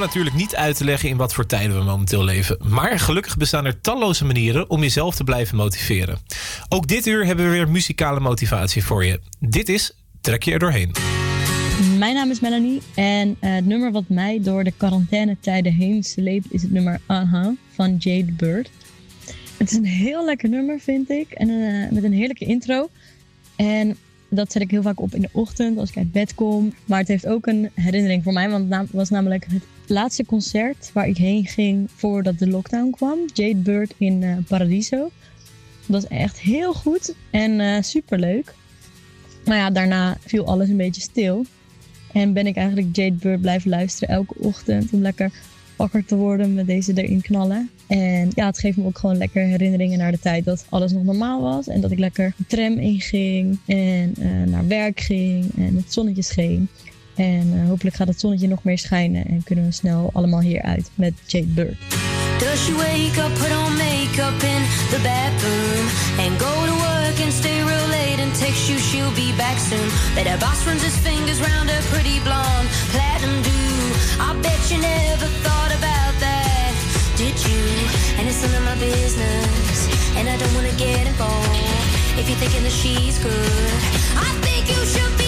[SPEAKER 5] Natuurlijk niet uit te leggen in wat voor tijden we momenteel leven. Maar gelukkig bestaan er talloze manieren om jezelf te blijven motiveren. Ook dit uur hebben we weer muzikale motivatie voor je. Dit is Trek je er doorheen.
[SPEAKER 24] Mijn naam is Melanie en eh, het nummer wat mij door de quarantainetijden heen sleept is het nummer Aha van Jade Bird. Het is een heel lekker nummer vind ik en eh, met een heerlijke intro. En dat zet ik heel vaak op in de ochtend als ik uit bed kom. Maar het heeft ook een herinnering voor mij, want het was namelijk het laatste concert waar ik heen ging voordat de lockdown kwam. Jade Bird in eh, Paradiso. Dat was echt heel goed en eh superleuk. Maar ja, daarna viel alles een beetje stil. En ben ik eigenlijk Jade Bird blijven luisteren elke ochtend om lekker wakker te worden met deze erin knallen. En ja, het geeft me ook gewoon lekker herinneringen naar de tijd dat alles nog normaal was. En dat ik lekker de tram inging en eh, naar werk ging en het zonnetje scheen. En eh, hopelijk gaat het zonnetje nog meer schijnen en kunnen we snel allemaal hieruit met Jade Bird.
[SPEAKER 11] Does she wake up, put on makeup in the bathroom, and go to work and stay real late and text you she'll be back soon? Bet her boss runs his fingers round her pretty blonde platinum do. I bet you never thought about that, did you? And it's none of my business, and I don't wanna get involved. If you're thinking that she's good, I think you should be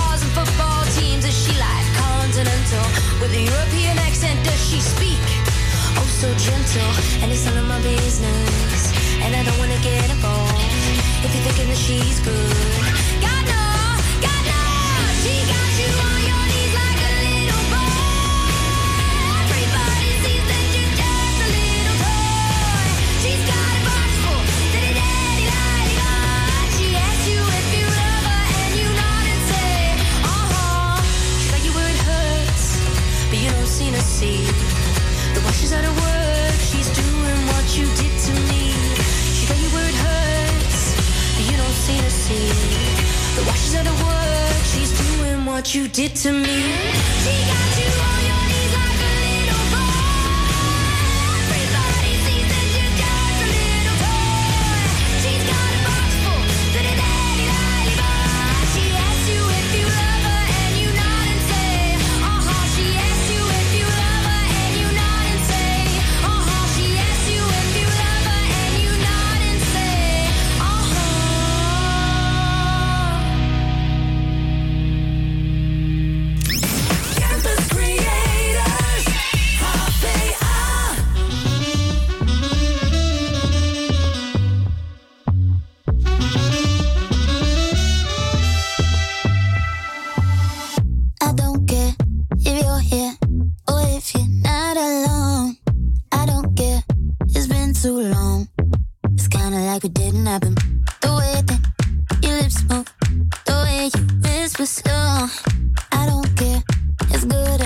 [SPEAKER 11] gentle. With a European accent, does she speak? Oh, so gentle, and it's none of my business. And I don't wanna get involved if you're thinking that she's good. God what you did to me.
[SPEAKER 25] long. It's kinda like it didn't happen. The way that your lips move, the way you whisper slow. I don't care, it's good.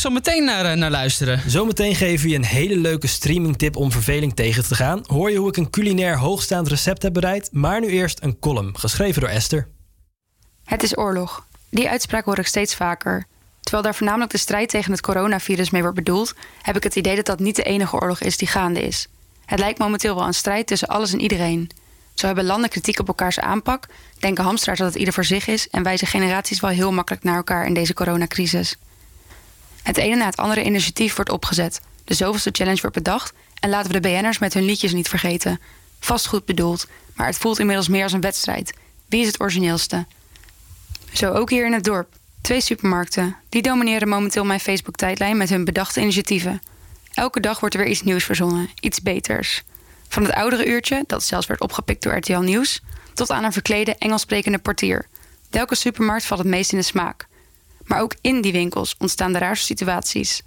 [SPEAKER 10] Zo meteen naar, eh, naar luisteren?
[SPEAKER 26] Zometeen geven we je een hele leuke streamingtip om verveling tegen te gaan. Hoor je hoe ik een culinair hoogstaand recept heb bereid? Maar nu eerst een column, geschreven door Esther.
[SPEAKER 27] Het is oorlog. Die uitspraak hoor ik steeds vaker. Terwijl daar voornamelijk de strijd tegen het coronavirus mee wordt bedoeld, heb ik het idee dat dat niet de enige oorlog is die gaande is. Het lijkt momenteel wel een strijd tussen alles en iedereen. Zo hebben landen kritiek op elkaars aanpak, denken hamstraars dat het ieder voor zich is en wijzen generaties wel heel makkelijk naar elkaar in deze coronacrisis. Het ene na het andere initiatief wordt opgezet. De zoveelste challenge wordt bedacht en laten we de BN'ers met hun liedjes niet vergeten. Vast goed bedoeld, maar het voelt inmiddels meer als een wedstrijd. Wie is het origineelste? Zo ook hier in het dorp. Twee supermarkten. Die domineren momenteel mijn Facebook-tijdlijn met hun bedachte initiatieven. Elke dag wordt er weer iets nieuws verzonnen, iets beters. Van het oudere uurtje, dat zelfs werd opgepikt door RTL Nieuws, tot aan een verklede Engels sprekende portier. Welke supermarkt valt het meest in de smaak? Maar ook in die winkels ontstaan de raarste situaties.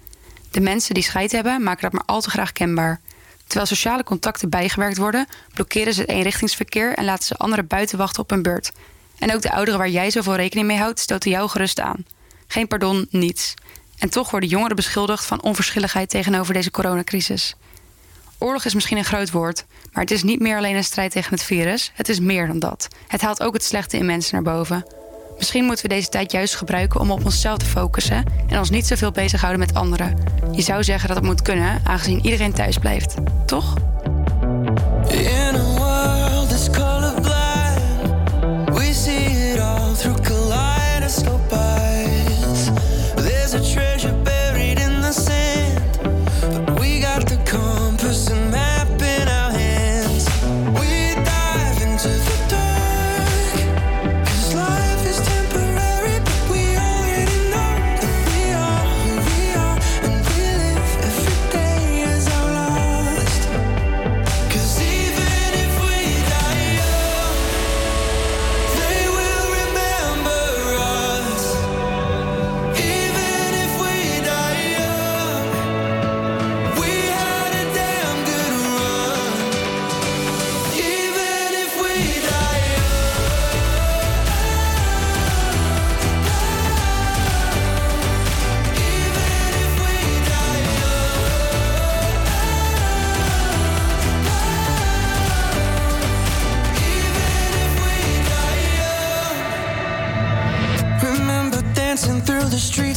[SPEAKER 27] De mensen die scheid hebben, maken dat maar al te graag kenbaar. Terwijl sociale contacten bijgewerkt worden, blokkeren ze het eenrichtingsverkeer en laten ze anderen buiten wachten op hun beurt. En ook de ouderen waar jij zoveel rekening mee houdt, stoten jou gerust aan. Geen pardon, niets. En toch worden jongeren beschuldigd van onverschilligheid tegenover deze coronacrisis. Oorlog is misschien een groot woord, maar het is niet meer alleen een strijd tegen het virus. Het is meer dan dat. Het haalt ook het slechte in mensen naar boven. Misschien moeten we deze tijd juist gebruiken om op onszelf te focussen en ons niet zoveel bezighouden met anderen. Je zou zeggen dat het moet kunnen, aangezien iedereen thuis blijft. Toch?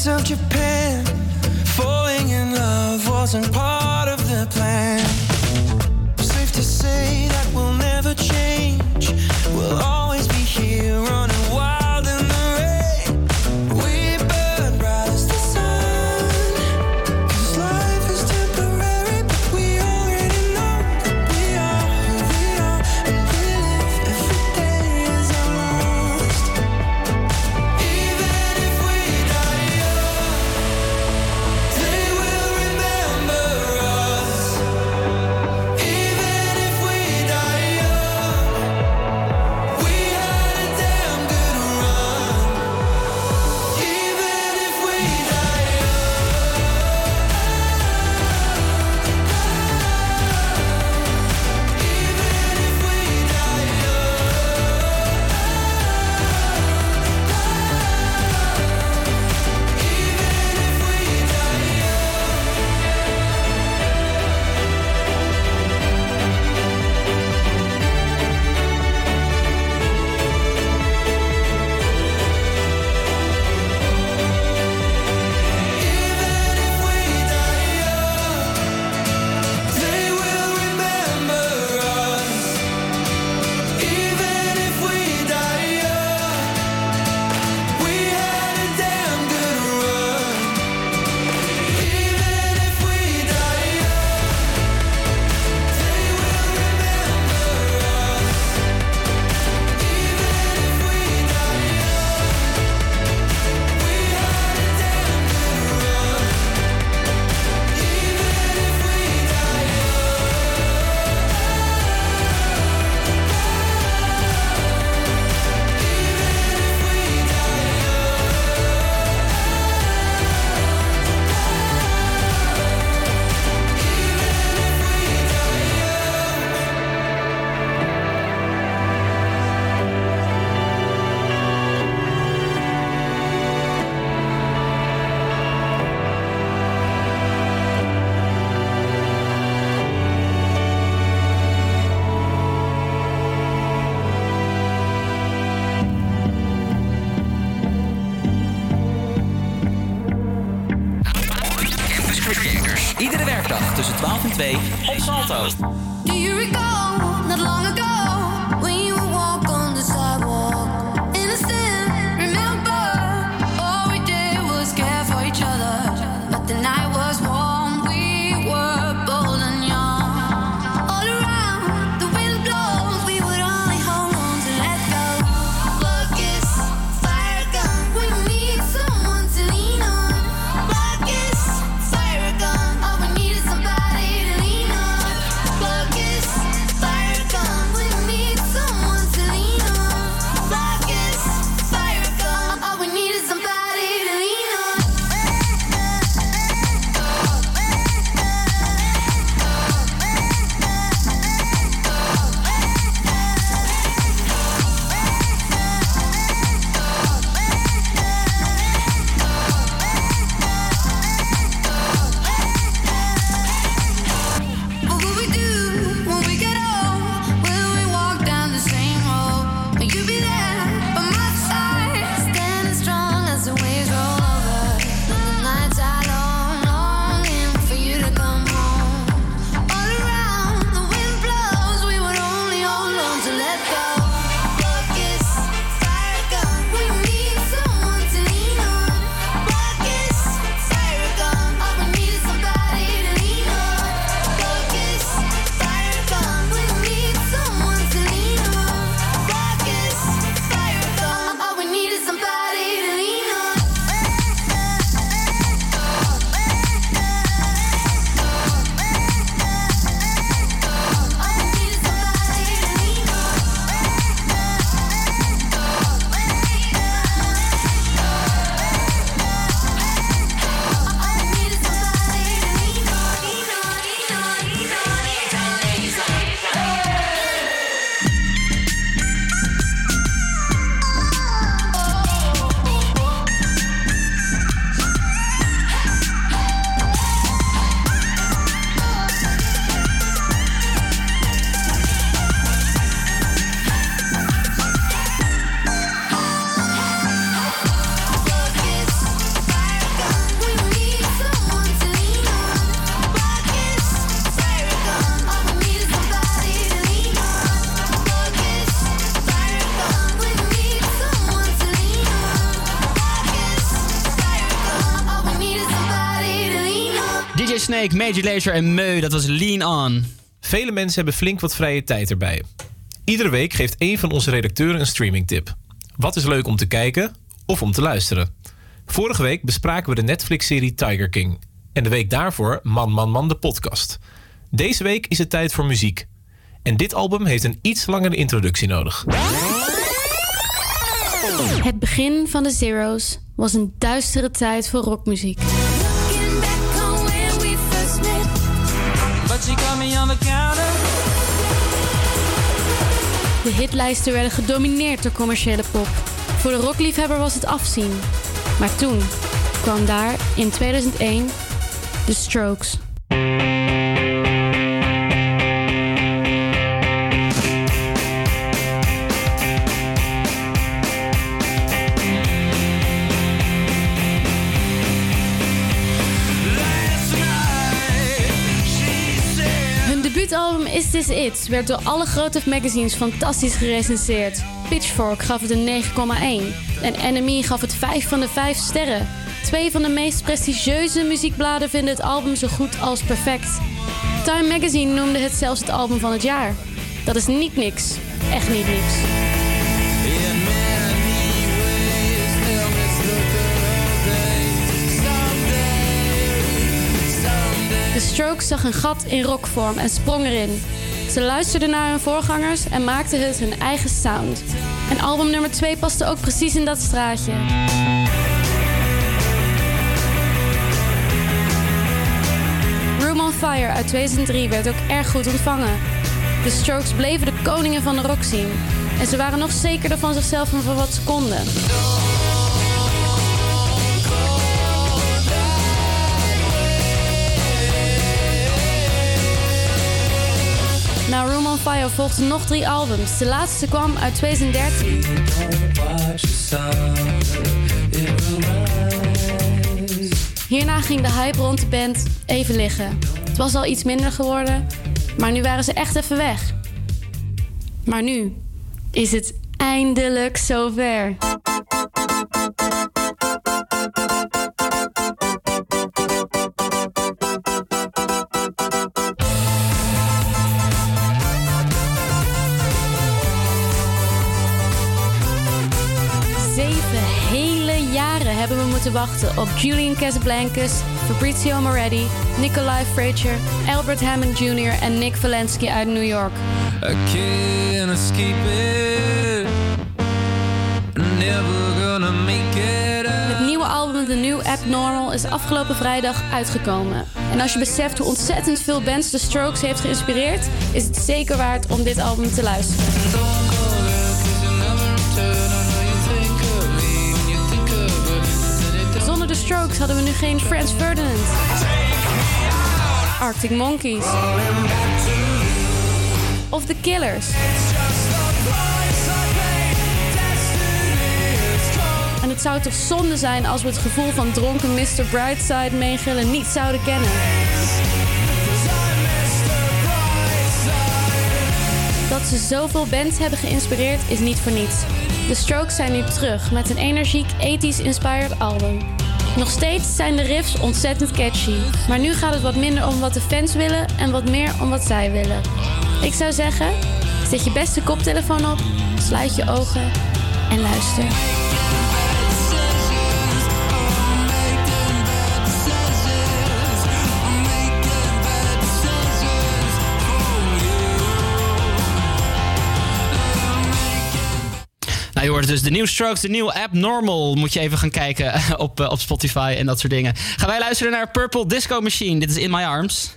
[SPEAKER 6] Of Japan. Falling in love wasn't part of the plan.
[SPEAKER 10] Snake, Major Lazer en Meu, dat was Lean On.
[SPEAKER 5] Vele mensen hebben flink wat vrije tijd erbij. Iedere week geeft een van onze redacteuren een streamingtip. Wat is leuk om te kijken of om te luisteren? Vorige week bespraken we de Netflix-serie Tiger King. En de week daarvoor Man Man Man de podcast. Deze week is het tijd voor muziek. En dit album heeft een iets langere introductie nodig.
[SPEAKER 28] Het begin van de Zero's was een duistere tijd voor rockmuziek.
[SPEAKER 6] On the counter.
[SPEAKER 28] De hitlijsten werden gedomineerd door commerciële pop. Voor de rockliefhebber was het afzien. Maar toen kwam daar in 2001 The Strokes. Is It werd door alle grote magazines fantastisch gerecenseerd. Pitchfork gaf het een 9,1 en NME gaf het 5 van de 5 sterren. Twee van de meest prestigieuze muziekbladen vinden het album zo goed als perfect. Time Magazine noemde het zelfs het album van het jaar. Dat is niet niks. Echt niet niks. De Strokes zag een gat in rockvorm en sprong erin. Ze luisterden naar hun voorgangers en maakten het hun eigen sound. En album nummer 2 paste ook precies in dat straatje. Room on Fire uit 2003 werd ook erg goed ontvangen. De Strokes bleven de koningen van de rockscene. En ze waren nog zekerder van zichzelf en van wat ze konden. Na Room on Fire volgden nog drie albums. De laatste kwam uit 2013. Hierna ging de hype rond de band even liggen. Het was al iets minder geworden, maar nu waren ze echt even weg. Maar nu is het eindelijk zover. Moeten wachten op Julian Casablancas, Fabrizio Moretti, Nikolai Frazier, Albert Hammond Jr. en Nick Valensky uit New York.
[SPEAKER 13] I can't escape it. Never gonna make it out.
[SPEAKER 28] Het nieuwe album The New Abnormal is afgelopen vrijdag uitgekomen. En als je beseft hoe ontzettend veel bands The Strokes heeft geïnspireerd, is het zeker waard om dit album te luisteren. Strokes hadden we nu geen Franz Ferdinand, Arctic Monkeys of The Killers. En het zou toch zonde zijn als we het gevoel van dronken Mr. Brightside meegillen niet zouden kennen. Dat ze zoveel bands hebben geïnspireerd is niet voor niets. De Strokes zijn nu terug met een energiek 80s inspired album. Nog steeds zijn de riffs ontzettend catchy, maar nu gaat het wat minder om wat de fans willen en wat meer om wat zij willen. Ik zou zeggen, zet je beste koptelefoon op, sluit je ogen en luister.
[SPEAKER 11] Nou, je hoort dus de nieuwe Strokes, de nieuwe Abnormal. Moet je even gaan kijken [laughs] op, eh, op Spotify en dat soort dingen. Gaan wij luisteren naar Purple Disco Machine. Dit is In My Arms.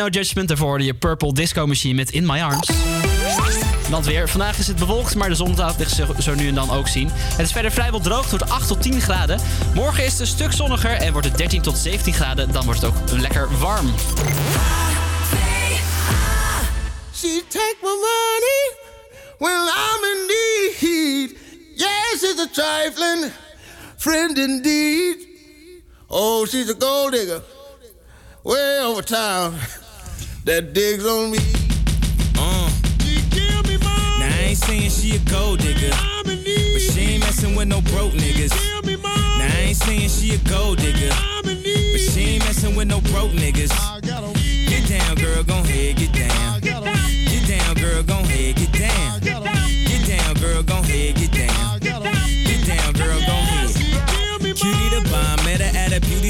[SPEAKER 16] No Judgment.
[SPEAKER 10] Daarvoor hoorde je Purple Disco Machine met In My Arms. Dan weer. Vandaag is het bewolkt, maar de zon laat zich zo, nu en dan ook zien. Het is verder vrijwel droog, wordt 8 tot 10 graden. Morgen is het een stuk zonniger en wordt het 13 tot 17 graden. Dan wordt het ook lekker warm.
[SPEAKER 29] Yes, it's a trifling friend indeed. Oh, she's a gold digger way over town that digs on me.
[SPEAKER 30] Uh. Now I ain't saying she a gold digger, but she ain't messing with no broke niggas. Now I ain't saying she a gold digger, but she ain't messing with no broke niggas.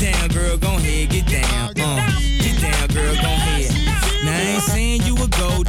[SPEAKER 30] Down, girl, gon' head, get down. Uh, get down, girl, gon' head. Now I ain't saying you a gold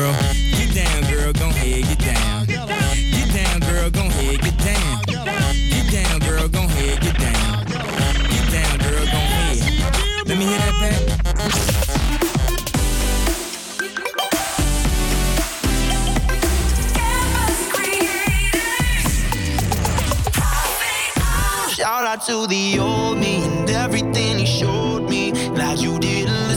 [SPEAKER 30] Get down, girl. Go ahead, get down. Get down, girl. Go ahead, get down. Get down, girl. Go ahead, get down. Get down, girl. Go ahead. Let me hear that back.
[SPEAKER 16] Shout out to the old me and everything he showed me. Glad you didn't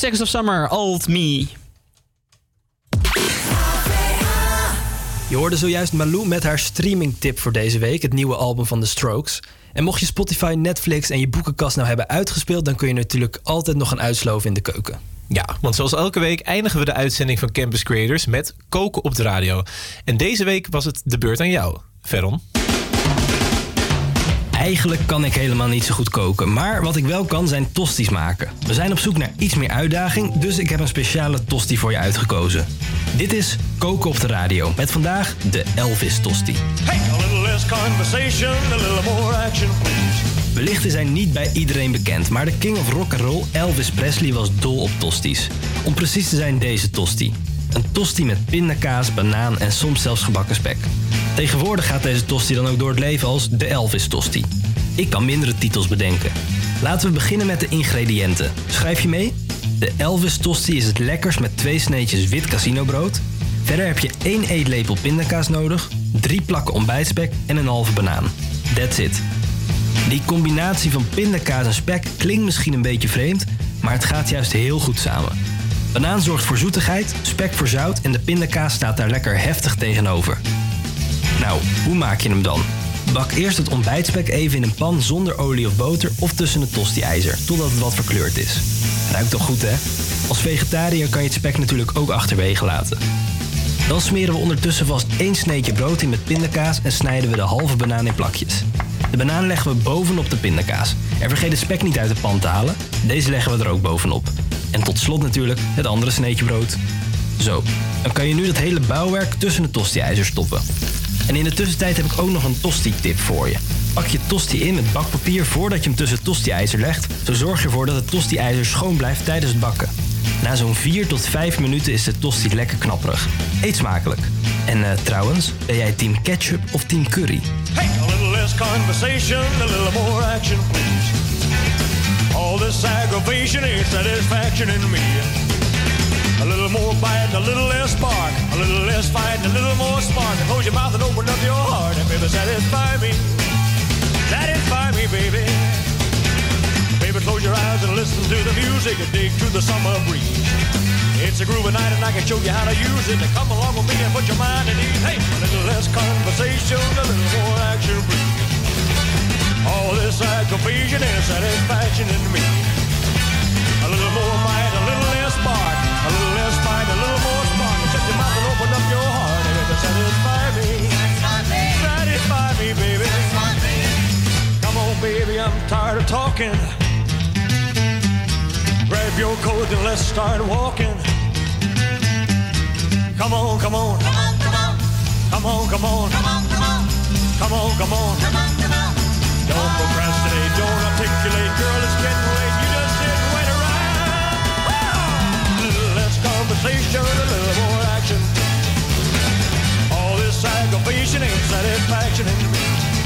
[SPEAKER 10] Seconds of Summer, Old Me.
[SPEAKER 26] Je hoorde zojuist Malou met haar streamingtip voor deze week, het nieuwe album van The Strokes. En mocht je Spotify, Netflix en je boekenkast nou hebben uitgespeeld, dan kun je natuurlijk altijd nog een uitsloven in de keuken.
[SPEAKER 5] Ja, want zoals elke week eindigen we de uitzending van Campus Creators met koken op de radio. En deze week was het de beurt aan jou, Veron.
[SPEAKER 4] Eigenlijk kan ik helemaal niet zo goed koken, maar wat ik wel kan zijn tosties maken. We zijn op zoek naar iets meer uitdaging, dus ik heb een speciale tosti voor je uitgekozen. Dit is Koken op de Radio, met vandaag de Elvis tosti.
[SPEAKER 6] Hey, a little less conversation, a little more action, please.
[SPEAKER 4] Wellicht is hij niet bij iedereen bekend, maar de king of rock and roll Elvis Presley was dol op tosties. Om precies te zijn deze tosti. Een tosti met pindakaas, banaan en soms zelfs gebakken spek. Tegenwoordig gaat deze tosti dan ook door het leven als de Elvis tosti. Ik kan mindere titels bedenken. Laten we beginnen met de ingrediënten. Schrijf je mee? De Elvis tosti is het lekkers met twee sneetjes wit casinobrood. Verder heb je één eetlepel pindakaas nodig, drie plakken ontbijtspek en een halve banaan. That's it. Die combinatie van pindakaas en spek klinkt misschien een beetje vreemd, maar het gaat juist heel goed samen. Banaan zorgt voor zoetigheid, spek voor zout en de pindakaas staat daar lekker heftig tegenover. Nou, hoe maak je hem dan? Bak eerst het ontbijtspek even in een pan zonder olie of boter of tussen het tosti-ijzer, totdat het wat verkleurd is. Ruikt toch goed, hè? Als vegetariër kan je het spek natuurlijk ook achterwege laten. Dan smeren we ondertussen vast één sneetje brood in met pindakaas en snijden we de halve banaan in plakjes. De banaan leggen we bovenop de pindakaas. En vergeet het spek niet uit de pan te halen. Deze leggen we er ook bovenop. En tot slot natuurlijk het andere sneetje brood. Zo, dan kan je nu dat hele bouwwerk tussen de tosti-ijzer stoppen. En in de tussentijd heb ik ook nog een tosti-tip voor je. Pak je tosti in met bakpapier voordat je hem tussen het tosti-ijzer legt. Zo zorg je ervoor dat het tosti-ijzer schoon blijft tijdens het bakken. Na zo'n 4 tot 5 minuten is de tosti lekker knapperig. Eet smakelijk. En eh, trouwens, ben jij team ketchup of team curry?
[SPEAKER 31] Hey, a little less conversation, a little more action, please. All this aggravation ain't satisfaction in me. A little more bite, a little less spark, a little less fight, a little more spark. And close your mouth and open up your heart, and baby, satisfy me. Satisfy me, baby. Baby, close your eyes and listen to the music and dig through the summer breeze. It's a groovy night and I can show you how to use it. To come along with me and put your mind at ease. Hey, a little less conversation, a little more action, please. All this aggravation and satisfaction in me. A little more bite, open up your heart and it'll satisfy me. Satisfy me, baby. Come on, baby, I'm tired of talking. Grab your coat and let's start walking. Come on, come on. Come on, come on. Come on, come on. Come on, come on. Don't procrastinate, don't articulate, girl, it's getting late. You just sit and wait around. A little less conversation, a little more action. All this aggravation ain't satisfaction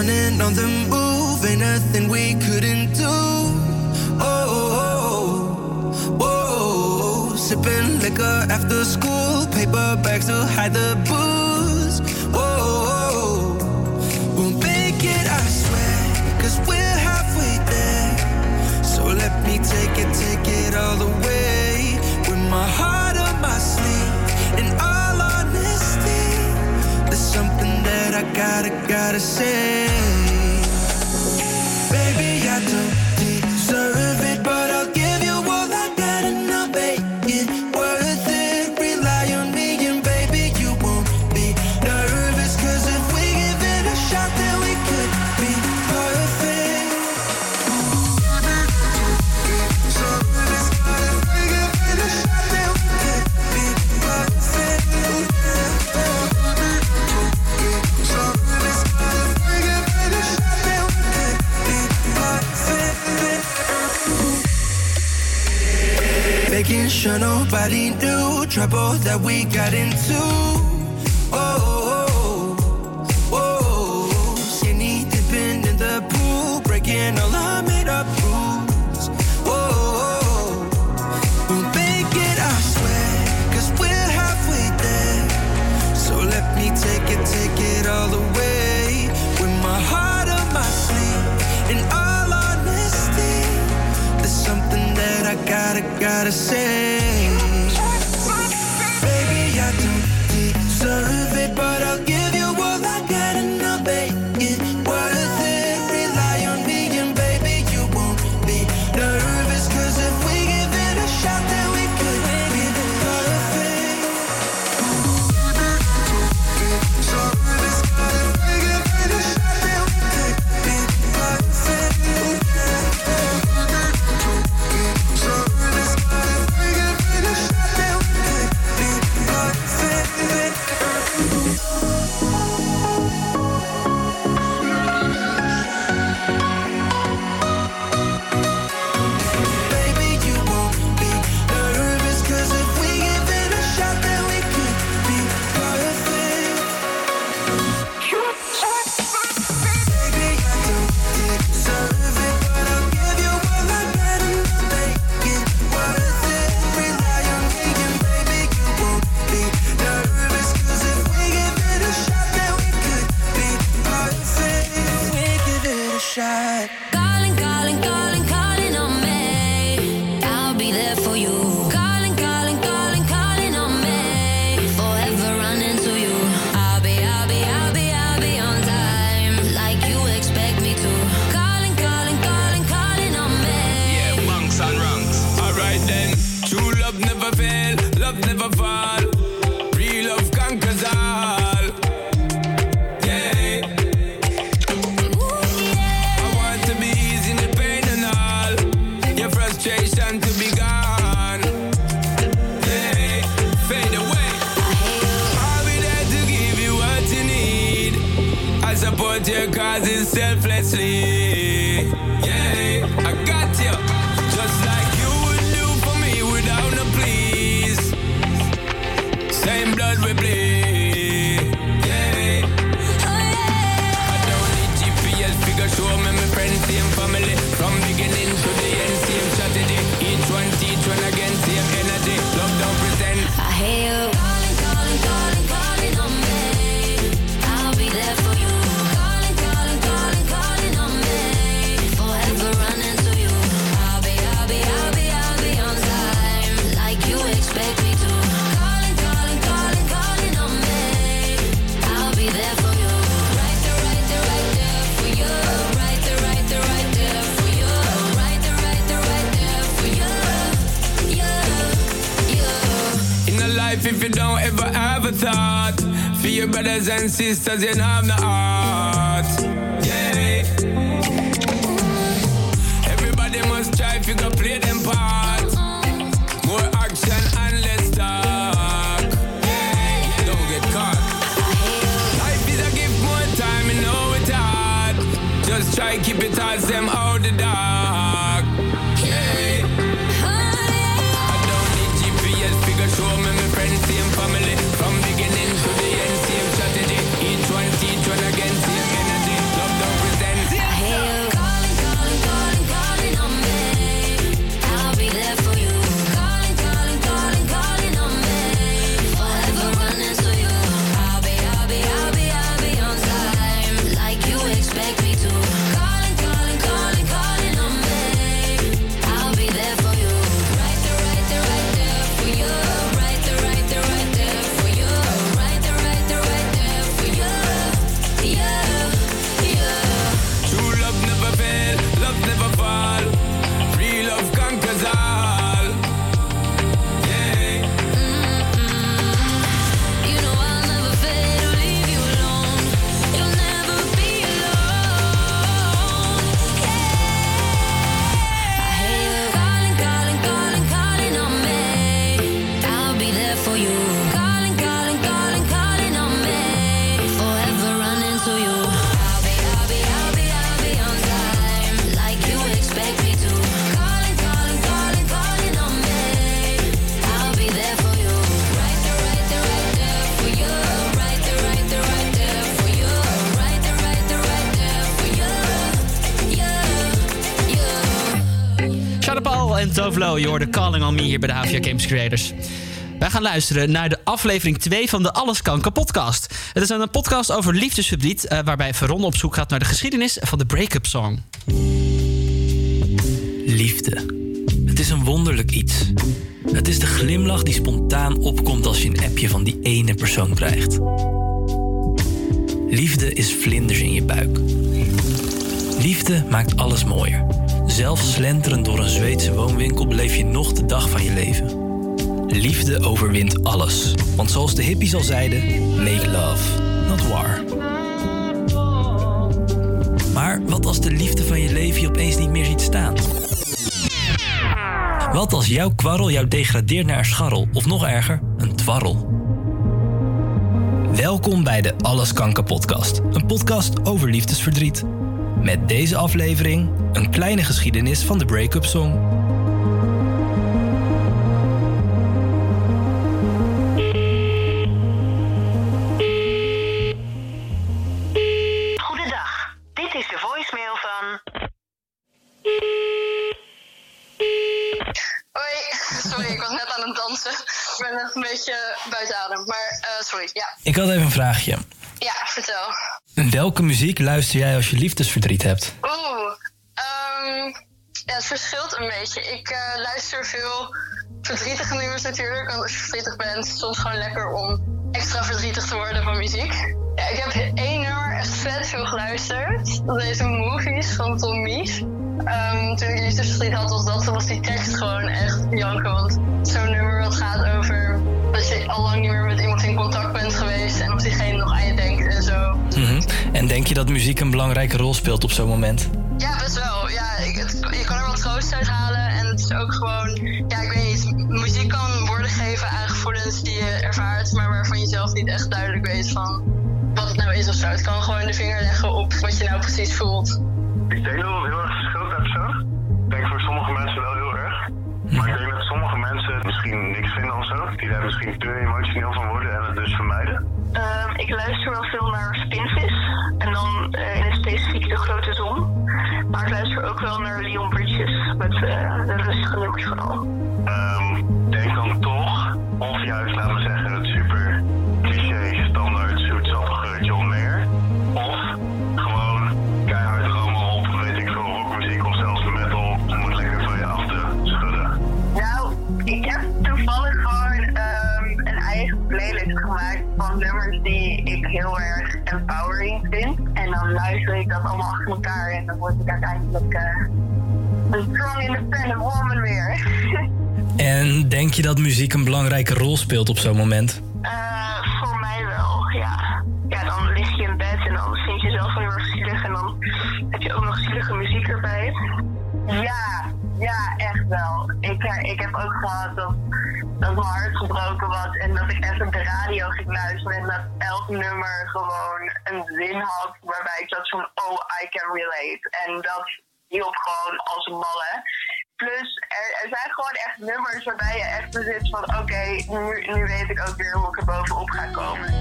[SPEAKER 6] running on the move, ain't nothing we couldn't do. Oh, oh, oh, oh. sipping liquor after school, paper bags to hide the booze. Oh, oh, we'll make it, I swear, cause we're halfway there. So let me take it, take it all the way. Gotta, gotta say. Baby, I don't nobody knew trouble that we got into. Oh, and
[SPEAKER 11] sisters, you don't have no heart. Yeah. Everybody must try if you go play them part.
[SPEAKER 10] Je hoorde Calling on Me hier bij de HVA Games Creators. Wij gaan luisteren naar de aflevering 2 van de Alles kan podcast. Het is een podcast over liefdesverdriet... eh, waarbij Veron op zoek gaat naar de geschiedenis van de break-up song.
[SPEAKER 4] Liefde. Het is een wonderlijk iets. Het is de glimlach die spontaan opkomt als je een appje van die ene persoon krijgt. Liefde is vlinders in je buik. Liefde maakt alles mooier. Zelfs slenterend door een Zweedse woonwinkel beleef je nog de dag van je leven. Liefde overwint alles. Want zoals de hippies al zeiden, make love, not war. Maar wat als de liefde van je leven je opeens niet meer ziet staan? Wat als jouw kwarrel jou degradeert naar een scharrel, of nog erger, een twarrel? Welkom bij de Alles Kanker podcast. Een podcast over liefdesverdriet. Met deze aflevering een kleine geschiedenis van de break-up song. Welke muziek luister jij als je liefdesverdriet hebt?
[SPEAKER 32] Oeh, ehm, ja, het verschilt een beetje. Ik eh, luister veel verdrietige nummers natuurlijk, want als je verdrietig bent, is het soms gewoon lekker om extra verdrietig te worden van muziek. Ik heb één nummer echt vet veel geluisterd. Een Movies van Tom Mies. ehm, toen ik liefdesverdriet had, was dat, was die tekst gewoon echt janken. Want zo'n nummer gaat over dat je al lang niet meer met iemand in contact bent geweest en of diegene nog aan je denkt en zo.
[SPEAKER 4] Mhm. En denk je dat muziek een belangrijke rol speelt op zo'n moment?
[SPEAKER 32] Ja, best wel. Ja, ik, het, je kan er wat troost uit halen. En het is ook gewoon, ja, ik weet niet. Muziek kan woorden geven aan gevoelens die je ervaart, maar waarvan je zelf niet echt duidelijk weet van wat het nou is of zo. Het kan gewoon de vinger leggen op wat je nou precies voelt.
[SPEAKER 33] Ik denk dat heel erg Die daar misschien te emotioneel van worden en het dus vermijden.
[SPEAKER 34] Ehm, ik luister wel veel naar Spinvis. En dan eh, in het specifiek De Grote Zon. Maar ik luister ook wel naar Leon Bridges. Met eh, de rustige nummers vooral.
[SPEAKER 33] Ehm, Ik denk dan toch, of juist laten we zeggen het super
[SPEAKER 34] heel erg empowering vind. En dan luister ik dat allemaal achter elkaar en dan word ik uiteindelijk eh, een strong independent woman weer. [laughs]
[SPEAKER 4] En denk je dat muziek een belangrijke rol speelt op zo'n moment?
[SPEAKER 34] Ik, heb ook gehad dat, dat mijn hart gebroken was en dat ik even op de radio ging luisteren en dat elk nummer gewoon een zin had waarbij ik zat van, oh, I can relate. En dat hielp gewoon als een malle. Plus, er, zijn gewoon echt nummers waarbij je echt zit van, oké, nu, nu weet ik ook weer hoe ik er bovenop ga komen.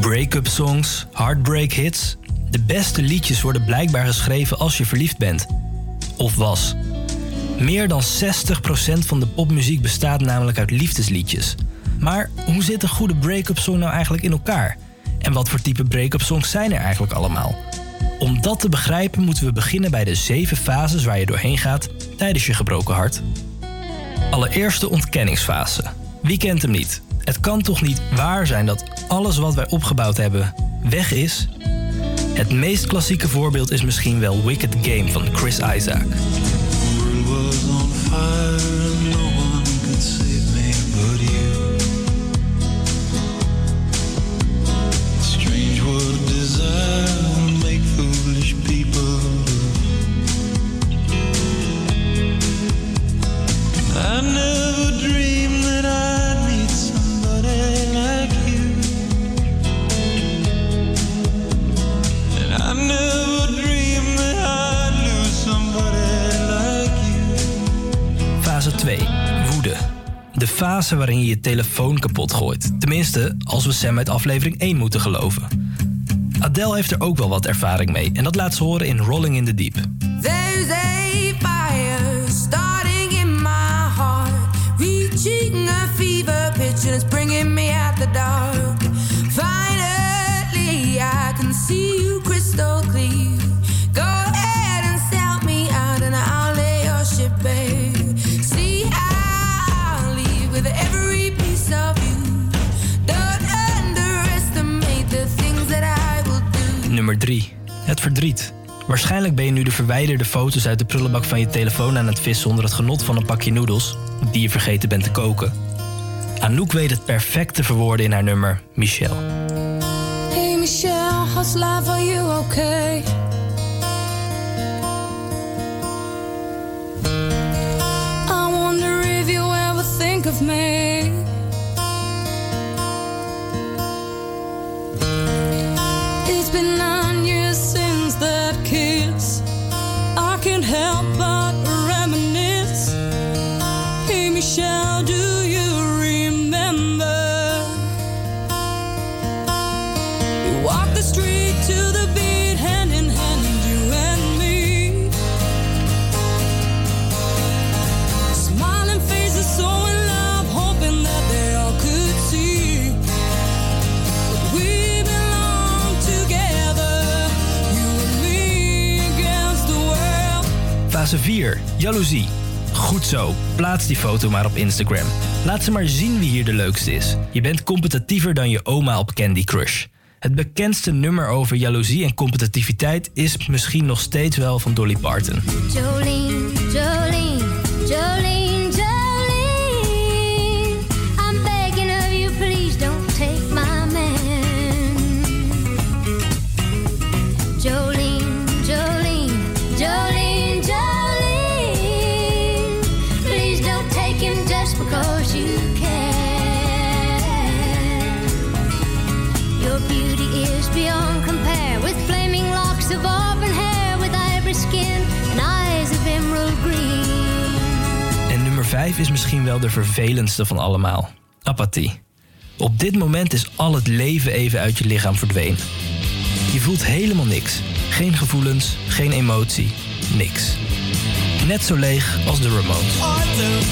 [SPEAKER 4] Break-up songs, heartbreak hits. De beste liedjes worden blijkbaar geschreven als je verliefd bent. Of was. Meer dan 60% van de popmuziek bestaat namelijk uit liefdesliedjes. Maar hoe zit een goede break-up song nou eigenlijk in elkaar? En wat voor type break-up songs zijn er eigenlijk allemaal? Om dat te begrijpen moeten we beginnen bij de zeven fases waar je doorheen gaat tijdens je gebroken hart. Allereerst de ontkenningsfase. Wie kent hem niet? Het kan toch niet waar zijn dat alles wat wij opgebouwd hebben weg is? Het meest klassieke voorbeeld is misschien wel Wicked Game van Chris Isaac.
[SPEAKER 6] World was on fire
[SPEAKER 4] fase waarin je je telefoon kapot gooit. Tenminste, als we Sam uit aflevering 1 moeten geloven. Adele heeft er ook wel wat ervaring mee en dat laat ze horen in Rolling in the Deep. Het verdriet. Waarschijnlijk ben je nu de verwijderde foto's uit de prullenbak van je telefoon aan het vissen onder het genot van een pakje noedels, die je vergeten bent te koken. Anouk weet het perfect te verwoorden in haar nummer Michel.
[SPEAKER 18] Hey how's you okay? I wonder if you ever think of me.
[SPEAKER 4] 4. Jaloezie. Goed zo, plaats die foto maar op Instagram. Laat ze maar zien wie hier de leukste is. Je bent competitiever dan je oma op Candy Crush. Het bekendste nummer over jaloezie en competitiviteit is misschien nog steeds wel van Dolly Parton. 5 is misschien wel de vervelendste van allemaal. Apathie. Op dit moment is al het leven even uit je lichaam verdwenen. Je voelt helemaal niks. Geen gevoelens, geen emotie, niks. Net zo leeg als de
[SPEAKER 6] care about. I don't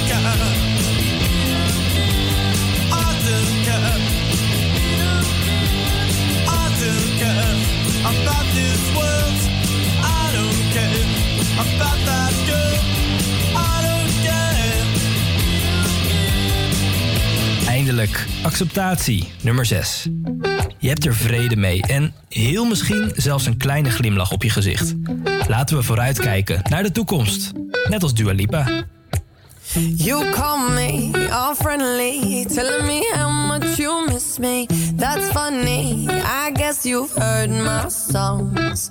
[SPEAKER 6] about that.
[SPEAKER 4] Acceptatie, nummer 6. Je hebt er vrede mee en heel misschien zelfs een kleine glimlach op je gezicht. Laten we vooruitkijken naar de toekomst. Net als Dua Lipa.
[SPEAKER 11] You call me all friendly, telling me how much you miss me. That's funny. I guess you've heard my songs.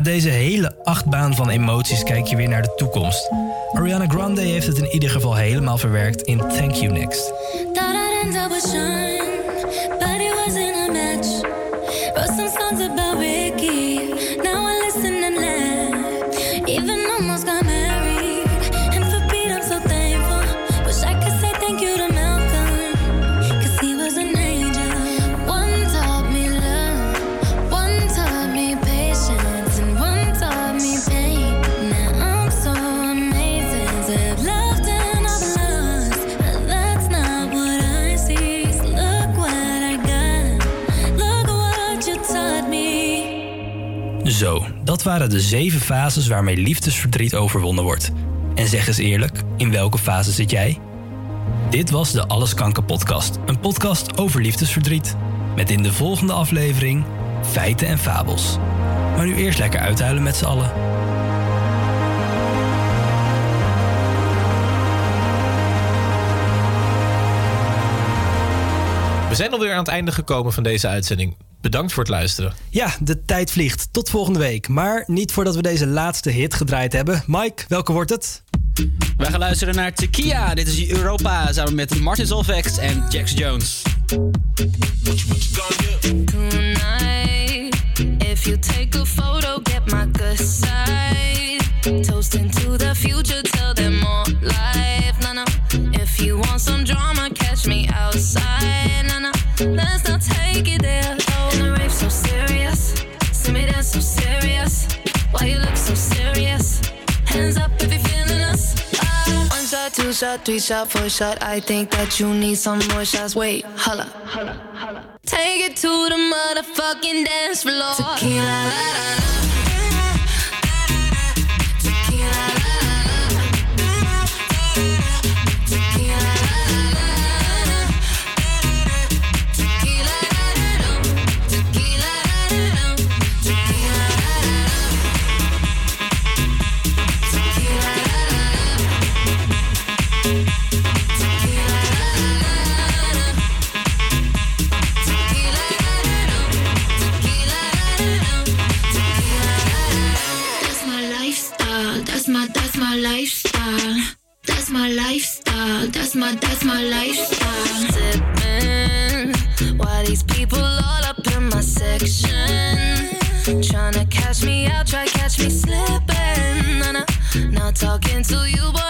[SPEAKER 4] Na deze hele achtbaan van emoties kijk je weer naar de toekomst. Ariana Grande heeft het in ieder geval helemaal verwerkt in Thank You Next. Zo, dat waren de zeven fases waarmee liefdesverdriet overwonnen wordt. En zeg eens eerlijk, in welke fase zit jij? Dit was de Alleskanker podcast, een podcast over liefdesverdriet. Met in de volgende aflevering feiten en fabels. Maar nu eerst lekker uithuilen met z'n allen.
[SPEAKER 5] We zijn alweer aan het einde gekomen van deze uitzending. Bedankt voor het luisteren.
[SPEAKER 26] Ja, de tijd vliegt. Tot volgende week. Maar niet voordat we deze laatste hit gedraaid hebben. Mike, welke wordt het?
[SPEAKER 10] Wij gaan luisteren naar Tequila. Dit is Europa samen met Martin Solvex en Jax Jones.
[SPEAKER 11] tonight. If you take a photo, get my good side. Why you look so serious? Hands up if you're feeling us. Ah. One shot, two shot, three shot, four shot. I think that you need some more shots. Wait, holla. Holla, holla. Take it to the motherfucking dance floor. Tequila, la, la, la. Tequila, That's my, that's my lifestyle. Sipping, why these people all up in my section? Trying to catch me out, try catch me slipping. Nah, nah, not talking to you, boy.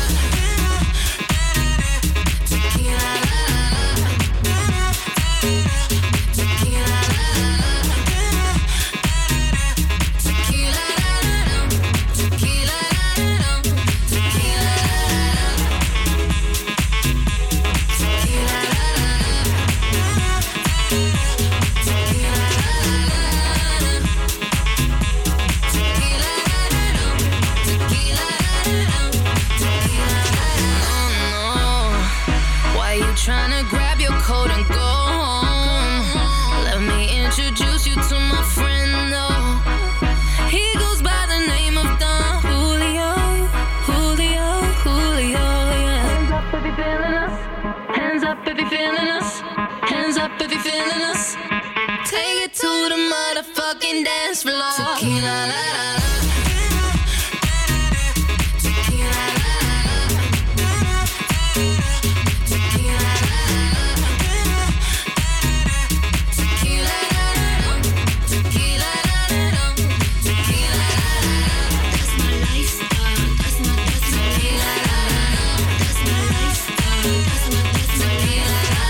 [SPEAKER 11] for love.